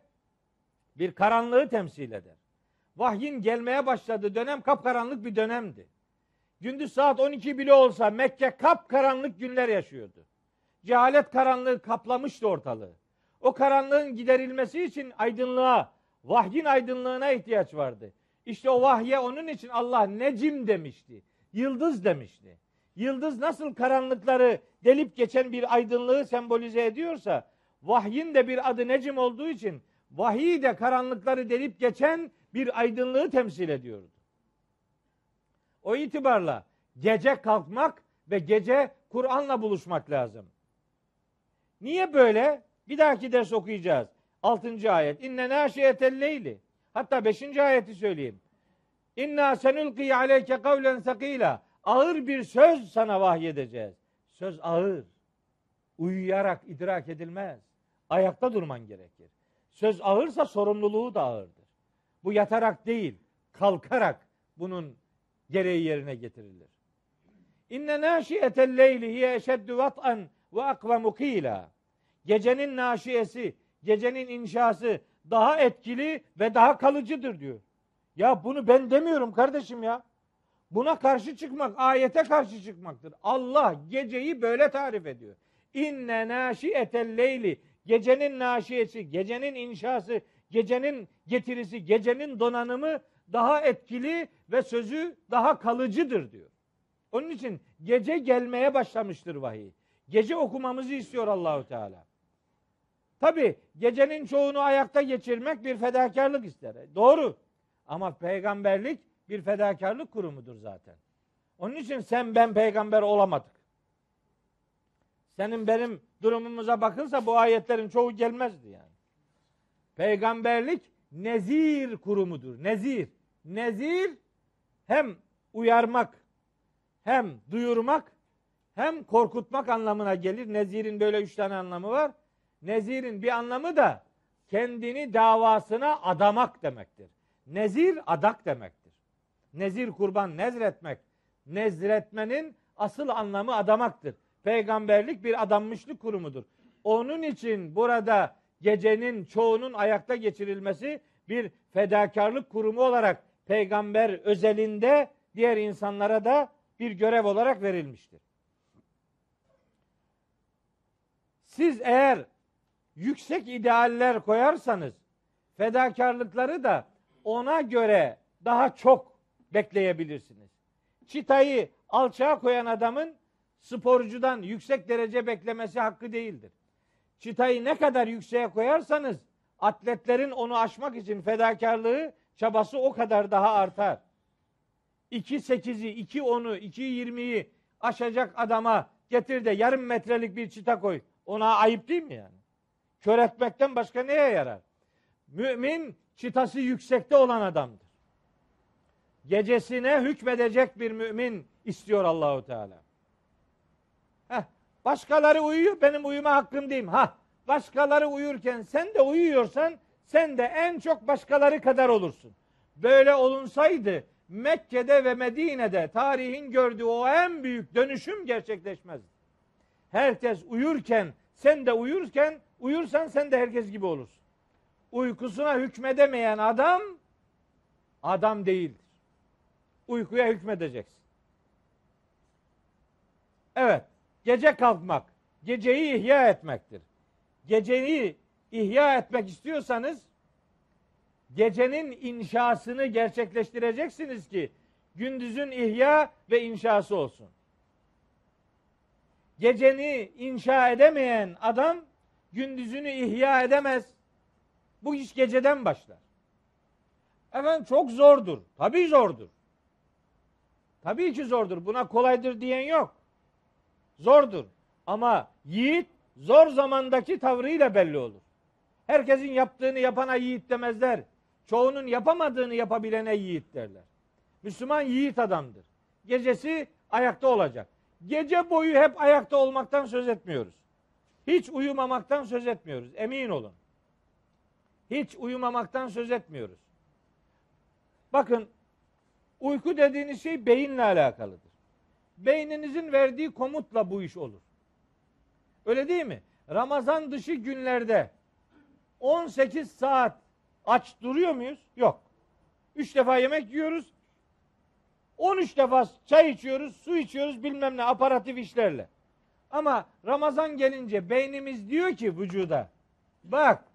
Bir karanlığı temsil eder. Vahyin gelmeye başladığı dönem kapkaranlık bir dönemdi. Gündüz saat 12 bile olsa Mekke kapkaranlık günler yaşıyordu. Cehalet karanlığı kaplamıştı ortalığı. O karanlığın giderilmesi için aydınlığa, vahyin aydınlığına ihtiyaç vardı. İşte o vahye onun için Allah necim demişti. Yıldız demişti. Yıldız nasıl karanlıkları delip geçen bir aydınlığı sembolize ediyorsa, vahyin de bir adı necim olduğu için vahiy de karanlıkları delip geçen bir aydınlığı temsil ediyordu. O itibarla gece kalkmak ve gece Kur'an'la buluşmak lazım. Niye böyle? Bir dahaki ders okuyacağız. 6. ayet. İnne naşiyetel leyli. Hatta 5. ayeti söyleyeyim. İnna senulki aleyke kavlen sakila. Ağır bir söz sana vahyedeceğiz. Söz ağır. Uyuyarak idrak edilmez. Ayakta durman gerekir. Söz ağırsa sorumluluğu da ağırdır. Bu yatarak değil, kalkarak bunun gereği yerine getirilir. İnne naşiyetel leyli hiye eşeddu vat'an ve akvamu kıyla. Gecenin naşiyesi, gecenin inşası daha etkili ve daha kalıcıdır diyor. Ya bunu ben demiyorum kardeşim ya. Buna karşı çıkmak ayete karşı çıkmaktır. Allah geceyi böyle tarif ediyor. İnne naşiyetel leyli gecenin naşiyesi, gecenin inşası, gecenin getirisi, gecenin donanımı daha etkili ve sözü daha kalıcıdır diyor. Onun için gece gelmeye başlamıştır vahiy. Gece okumamızı istiyor Allahu Teala. Tabi gecenin çoğunu ayakta geçirmek bir fedakarlık ister. Doğru. Ama peygamberlik bir fedakarlık kurumudur zaten. Onun için sen ben peygamber olamadık. Senin benim durumumuza bakılsa bu ayetlerin çoğu gelmezdi yani. Peygamberlik nezir kurumudur. Nezir. Nezir hem uyarmak, hem duyurmak, hem korkutmak anlamına gelir. Nezirin böyle üç tane anlamı var. Nezirin bir anlamı da kendini davasına adamak demektir. Nezir adak demektir. Nezir kurban nezretmek. Nezretmenin asıl anlamı adamaktır. Peygamberlik bir adanmışlık kurumudur. Onun için burada gecenin çoğunun ayakta geçirilmesi bir fedakarlık kurumu olarak peygamber özelinde diğer insanlara da bir görev olarak verilmiştir. Siz eğer yüksek idealler koyarsanız fedakarlıkları da ona göre daha çok bekleyebilirsiniz. Çitayı alçağa koyan adamın sporcudan yüksek derece beklemesi hakkı değildir. Çıtayı ne kadar yükseğe koyarsanız atletlerin onu aşmak için fedakarlığı, çabası o kadar daha artar. 2.8'i, 2.10'u, 2.20'yi aşacak adama getir de yarım metrelik bir çıta koy. Ona ayıp değil mi yani? Kör etmekten başka neye yarar? Mümin çıtası yüksekte olan adamdır. Gecesine hükmedecek bir mümin istiyor Allahu Teala. Heh, başkaları uyuyor benim uyuma hakkım değil. Ha, başkaları uyurken sen de uyuyorsan sen de en çok başkaları kadar olursun. Böyle olunsaydı Mekke'de ve Medine'de tarihin gördüğü o en büyük dönüşüm gerçekleşmezdi. Herkes uyurken sen de uyurken uyursan sen de herkes gibi olursun. Uykusuna hükmedemeyen adam adam değildir. Uykuya hükmedeceksin. Evet. Gece kalkmak, geceyi ihya etmektir. Geceyi ihya etmek istiyorsanız gecenin inşasını gerçekleştireceksiniz ki gündüzün ihya ve inşası olsun. Geceni inşa edemeyen adam gündüzünü ihya edemez. Bu iş geceden başlar. Efendim çok zordur. Tabii zordur. Tabii ki zordur. Buna kolaydır diyen yok. Zordur. Ama yiğit zor zamandaki tavrıyla belli olur. Herkesin yaptığını yapana yiğit demezler. Çoğunun yapamadığını yapabilene yiğit derler. Müslüman yiğit adamdır. Gecesi ayakta olacak. Gece boyu hep ayakta olmaktan söz etmiyoruz. Hiç uyumamaktan söz etmiyoruz. Emin olun. Hiç uyumamaktan söz etmiyoruz. Bakın uyku dediğiniz şey beyinle alakalıdır. Beyninizin verdiği komutla bu iş olur. Öyle değil mi? Ramazan dışı günlerde 18 saat Aç duruyor muyuz? Yok. Üç defa yemek yiyoruz. 13 defa çay içiyoruz, su içiyoruz bilmem ne aparatif işlerle. Ama Ramazan gelince beynimiz diyor ki vücuda bak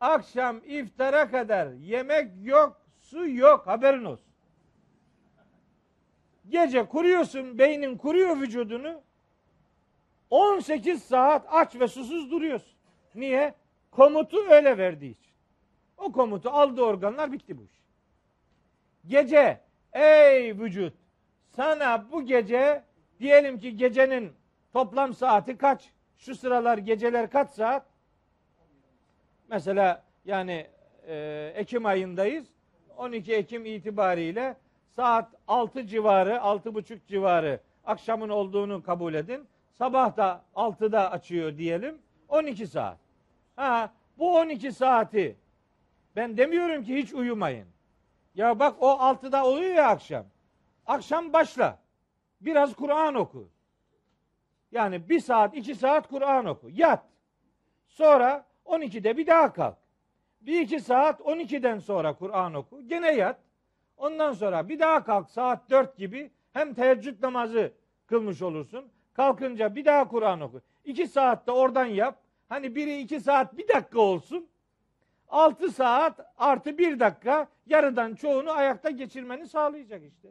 akşam iftara kadar yemek yok, su yok haberin olsun. Gece kuruyorsun, beynin kuruyor vücudunu. 18 saat aç ve susuz duruyorsun. Niye? Komutu öyle verdiği için. O komutu aldı organlar bitti bu iş. Gece ey vücut sana bu gece diyelim ki gecenin toplam saati kaç? Şu sıralar geceler kaç saat? Mesela yani e, Ekim ayındayız. 12 Ekim itibariyle saat 6 civarı, 6.30 civarı akşamın olduğunu kabul edin. Sabah da 6'da açıyor diyelim. 12 saat. Ha, bu 12 saati ben demiyorum ki hiç uyumayın. Ya bak o 6'da oluyor ya akşam. Akşam başla. Biraz Kur'an oku. Yani bir saat, iki saat Kur'an oku. Yat. Sonra 12'de bir daha kalk. Bir iki saat 12'den sonra Kur'an oku. Gene yat. Ondan sonra bir daha kalk saat 4 gibi hem teheccüd namazı kılmış olursun. Kalkınca bir daha Kur'an oku. İki saatte oradan yap. Hani biri iki saat bir dakika olsun. Altı saat artı bir dakika yarıdan çoğunu ayakta geçirmeni sağlayacak işte.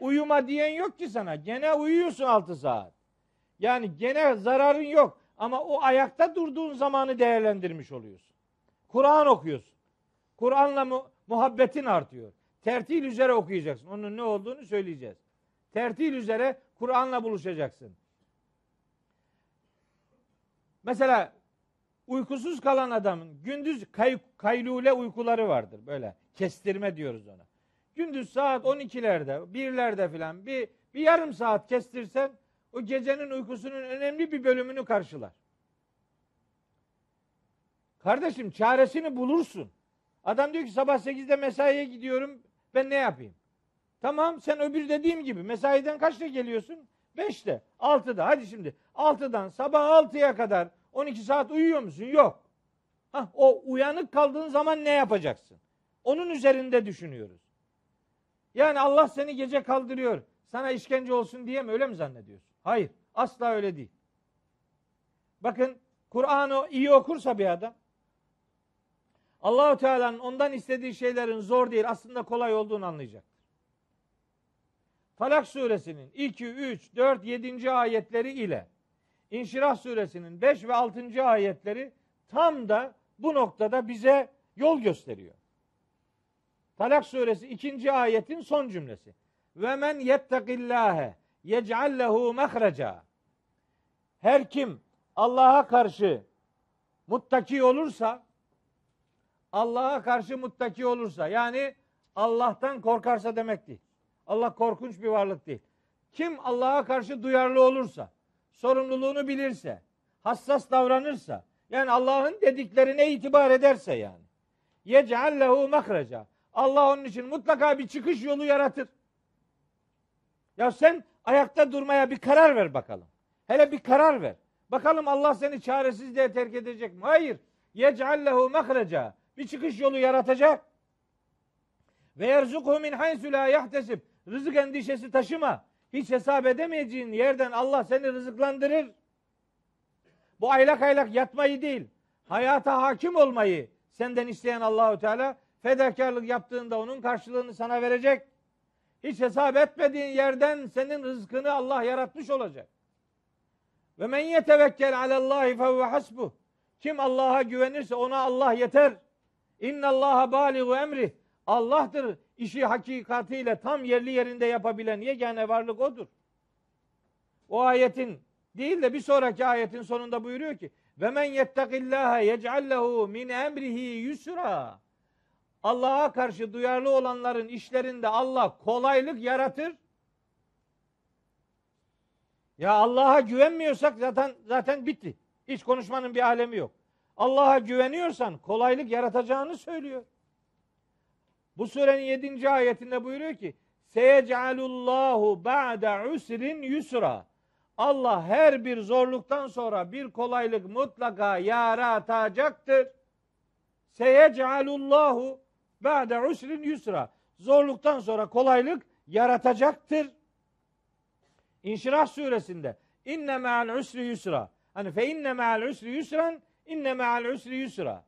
Uyuma diyen yok ki sana. Gene uyuyorsun altı saat. Yani gene zararın yok. Ama o ayakta durduğun zamanı değerlendirmiş oluyorsun. Kur'an okuyorsun. Kur'an'la mu- muhabbetin artıyor. Tertil üzere okuyacaksın. Onun ne olduğunu söyleyeceğiz. Tertil üzere Kur'an'la buluşacaksın. Mesela uykusuz kalan adamın gündüz kay, kaylule uykuları vardır böyle. Kestirme diyoruz ona. Gündüz saat 12'lerde, 1'lerde filan bir, bir yarım saat kestirsen o gecenin uykusunun önemli bir bölümünü karşılar. Kardeşim çaresini bulursun. Adam diyor ki sabah 8'de mesaiye gidiyorum ben ne yapayım? Tamam sen öbür dediğim gibi mesaiden kaçta geliyorsun? 5'te, 6'da. Hadi şimdi 6'dan sabah 6'ya kadar 12 saat uyuyor musun? Yok. Hah, o uyanık kaldığın zaman ne yapacaksın? Onun üzerinde düşünüyoruz. Yani Allah seni gece kaldırıyor. Sana işkence olsun diye mi öyle mi zannediyorsun? Hayır. Asla öyle değil. Bakın Kur'an'ı iyi okursa bir adam Allahu Teala'nın ondan istediği şeylerin zor değil aslında kolay olduğunu anlayacaktır. Falak suresinin 2, 3, 4, 7. ayetleri ile İnşirah suresinin 5 ve 6. ayetleri tam da bu noktada bize yol gösteriyor. Talak suresi 2. ayetin son cümlesi. Ve men yettekillâhe yec'al lehu mehreca. Her kim Allah'a karşı muttaki olursa Allah'a karşı muttaki olursa yani Allah'tan korkarsa demek değil. Allah korkunç bir varlık değil. Kim Allah'a karşı duyarlı olursa, sorumluluğunu bilirse, hassas davranırsa, yani Allah'ın dediklerine itibar ederse yani. Yec'al lehu mahreca. Allah onun için mutlaka bir çıkış yolu yaratır. Ya sen ayakta durmaya bir karar ver bakalım. Hele bir karar ver. Bakalım Allah seni çaresiz diye terk edecek mi? Hayır. Yec'al lehu mahreca. Bir çıkış yolu yaratacak. Ve yerzukhu min haysu la yahtesib. Rızık endişesi taşıma. Hiç hesap edemeyeceğin yerden Allah seni rızıklandırır. Bu aylak aylak yatmayı değil, hayata hakim olmayı senden isteyen Allahu Teala fedakarlık yaptığında onun karşılığını sana verecek. Hiç hesap etmediğin yerden senin rızkını Allah yaratmış olacak. Ve men yetevekkel alallahi fehuve hasbuh. Kim Allah'a güvenirse ona Allah yeter. İnna Allaha baligu emri. Allah'tır işi hakikatiyle tam yerli yerinde yapabilen yegane varlık odur. O ayetin değil de bir sonraki ayetin sonunda buyuruyor ki ve men yettekillaha yec'allehu min emrihi yusra. Allah'a karşı duyarlı olanların işlerinde Allah kolaylık yaratır. Ya Allah'a güvenmiyorsak zaten zaten bitti. Hiç konuşmanın bir alemi yok. Allah'a güveniyorsan kolaylık yaratacağını söylüyor. Bu surenin 7. ayetinde buyuruyor ki Seyecalullahu ba'de usrin yusra. Allah her bir zorluktan sonra bir kolaylık mutlaka yaratacaktır. seyec'alullahu ba'de usrin yusra. Zorluktan sonra kolaylık yaratacaktır. İnşirah suresinde inne me'al usri yusra. Hani fe inne me'al usri yusran inne me'al usri yusra.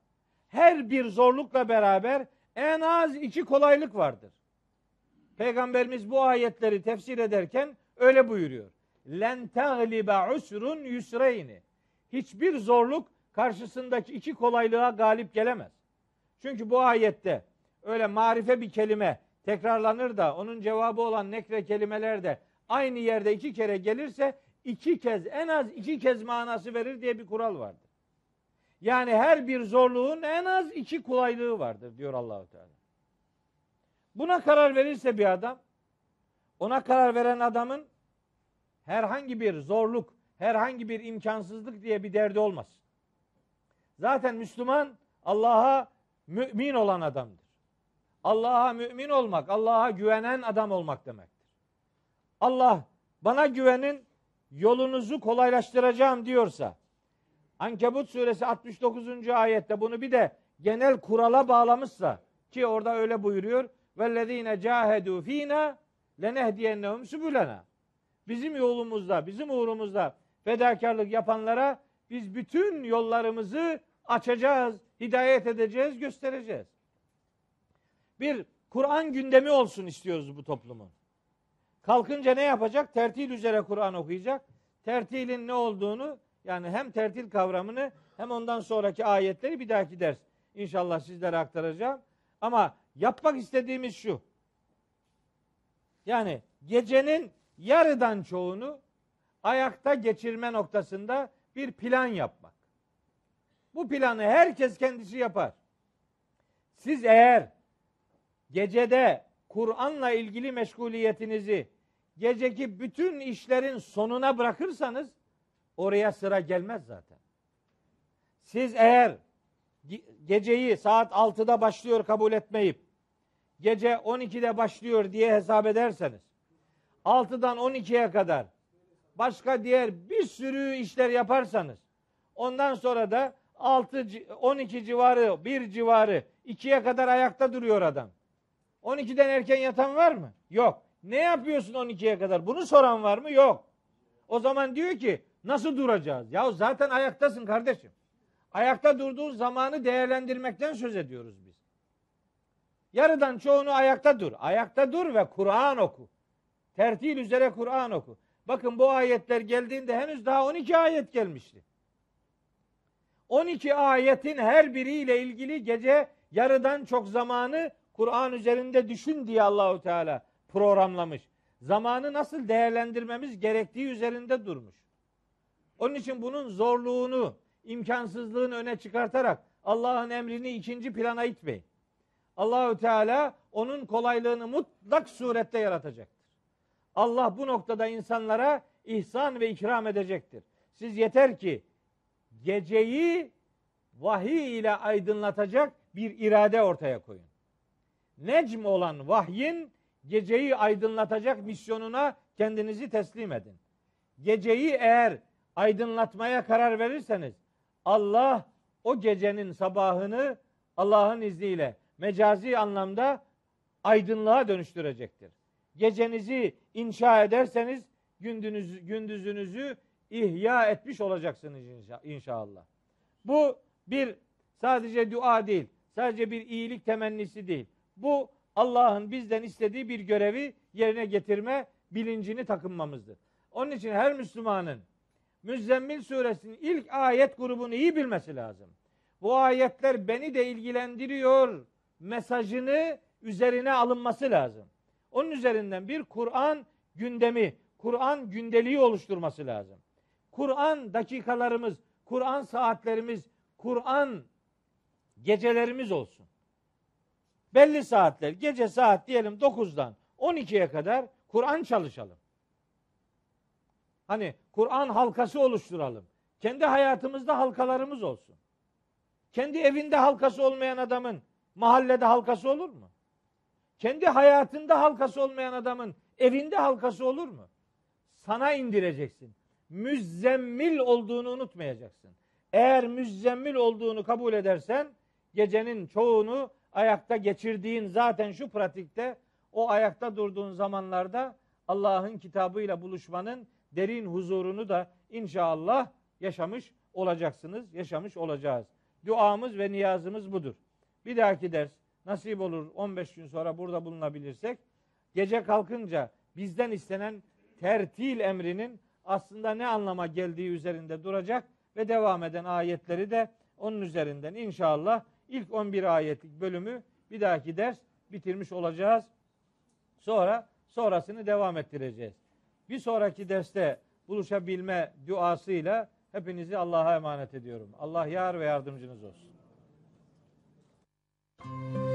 Her bir zorlukla beraber en az iki kolaylık vardır. Peygamberimiz bu ayetleri tefsir ederken öyle buyuruyor. Len taglibe usrun yusreyni. Hiçbir zorluk karşısındaki iki kolaylığa galip gelemez. Çünkü bu ayette öyle marife bir kelime tekrarlanır da onun cevabı olan nekre kelimeler de aynı yerde iki kere gelirse iki kez en az iki kez manası verir diye bir kural vardır. Yani her bir zorluğun en az iki kolaylığı vardır diyor Allahu Teala. Buna karar verirse bir adam ona karar veren adamın herhangi bir zorluk, herhangi bir imkansızlık diye bir derdi olmaz. Zaten Müslüman Allah'a mümin olan adamdır. Allah'a mümin olmak, Allah'a güvenen adam olmak demektir. Allah bana güvenin yolunuzu kolaylaştıracağım diyorsa Ankebut suresi 69. ayette bunu bir de genel kurala bağlamışsa ki orada öyle buyuruyor. Vellezine cahedu fina lenehdiyennehum subulena. Bizim yolumuzda, bizim uğrumuzda fedakarlık yapanlara biz bütün yollarımızı açacağız, hidayet edeceğiz, göstereceğiz. Bir Kur'an gündemi olsun istiyoruz bu toplumun. Kalkınca ne yapacak? Tertil üzere Kur'an okuyacak. Tertilin ne olduğunu yani hem tertil kavramını hem ondan sonraki ayetleri bir dahaki ders inşallah sizlere aktaracağım. Ama yapmak istediğimiz şu. Yani gecenin yarıdan çoğunu ayakta geçirme noktasında bir plan yapmak. Bu planı herkes kendisi yapar. Siz eğer gecede Kur'an'la ilgili meşguliyetinizi geceki bütün işlerin sonuna bırakırsanız oraya sıra gelmez zaten. Siz eğer geceyi saat 6'da başlıyor kabul etmeyip gece 12'de başlıyor diye hesap ederseniz 6'dan 12'ye kadar başka diğer bir sürü işler yaparsanız ondan sonra da 6 12 civarı, 1 civarı, 2'ye kadar ayakta duruyor adam. 12'den erken yatan var mı? Yok. Ne yapıyorsun 12'ye kadar? Bunu soran var mı? Yok. O zaman diyor ki nasıl duracağız? Ya zaten ayaktasın kardeşim. Ayakta durduğun zamanı değerlendirmekten söz ediyoruz biz. Yarıdan çoğunu ayakta dur. Ayakta dur ve Kur'an oku. Tertil üzere Kur'an oku. Bakın bu ayetler geldiğinde henüz daha 12 ayet gelmişti. 12 ayetin her biriyle ilgili gece yarıdan çok zamanı Kur'an üzerinde düşün diye Allahu Teala programlamış. Zamanı nasıl değerlendirmemiz gerektiği üzerinde durmuş. Onun için bunun zorluğunu, imkansızlığını öne çıkartarak Allah'ın emrini ikinci plana itmeyin. Allahü Teala onun kolaylığını mutlak surette yaratacaktır. Allah bu noktada insanlara ihsan ve ikram edecektir. Siz yeter ki geceyi vahiy ile aydınlatacak bir irade ortaya koyun. Necm olan vahyin geceyi aydınlatacak misyonuna kendinizi teslim edin. Geceyi eğer aydınlatmaya karar verirseniz Allah o gecenin sabahını Allah'ın izniyle mecazi anlamda aydınlığa dönüştürecektir. Gecenizi inşa ederseniz gündüzünüzü, gündüzünüzü ihya etmiş olacaksınız inşallah. Bu bir sadece dua değil, sadece bir iyilik temennisi değil. Bu Allah'ın bizden istediği bir görevi yerine getirme bilincini takınmamızdır. Onun için her Müslümanın Müzzemmil suresinin ilk ayet grubunu iyi bilmesi lazım. Bu ayetler beni de ilgilendiriyor mesajını üzerine alınması lazım. Onun üzerinden bir Kur'an gündemi, Kur'an gündeliği oluşturması lazım. Kur'an dakikalarımız, Kur'an saatlerimiz, Kur'an gecelerimiz olsun. Belli saatler, gece saat diyelim 9'dan 12'ye kadar Kur'an çalışalım. Hani Kur'an halkası oluşturalım. Kendi hayatımızda halkalarımız olsun. Kendi evinde halkası olmayan adamın mahallede halkası olur mu? Kendi hayatında halkası olmayan adamın evinde halkası olur mu? Sana indireceksin. Müzzemmil olduğunu unutmayacaksın. Eğer müzzemmil olduğunu kabul edersen gecenin çoğunu ayakta geçirdiğin zaten şu pratikte o ayakta durduğun zamanlarda Allah'ın kitabıyla buluşmanın derin huzurunu da inşallah yaşamış olacaksınız, yaşamış olacağız. Duamız ve niyazımız budur. Bir dahaki ders nasip olur 15 gün sonra burada bulunabilirsek gece kalkınca bizden istenen tertil emrinin aslında ne anlama geldiği üzerinde duracak ve devam eden ayetleri de onun üzerinden inşallah ilk 11 ayetlik bölümü bir dahaki ders bitirmiş olacağız. Sonra sonrasını devam ettireceğiz. Bir sonraki derste buluşabilme duasıyla hepinizi Allah'a emanet ediyorum. Allah yar ve yardımcınız olsun. Müzik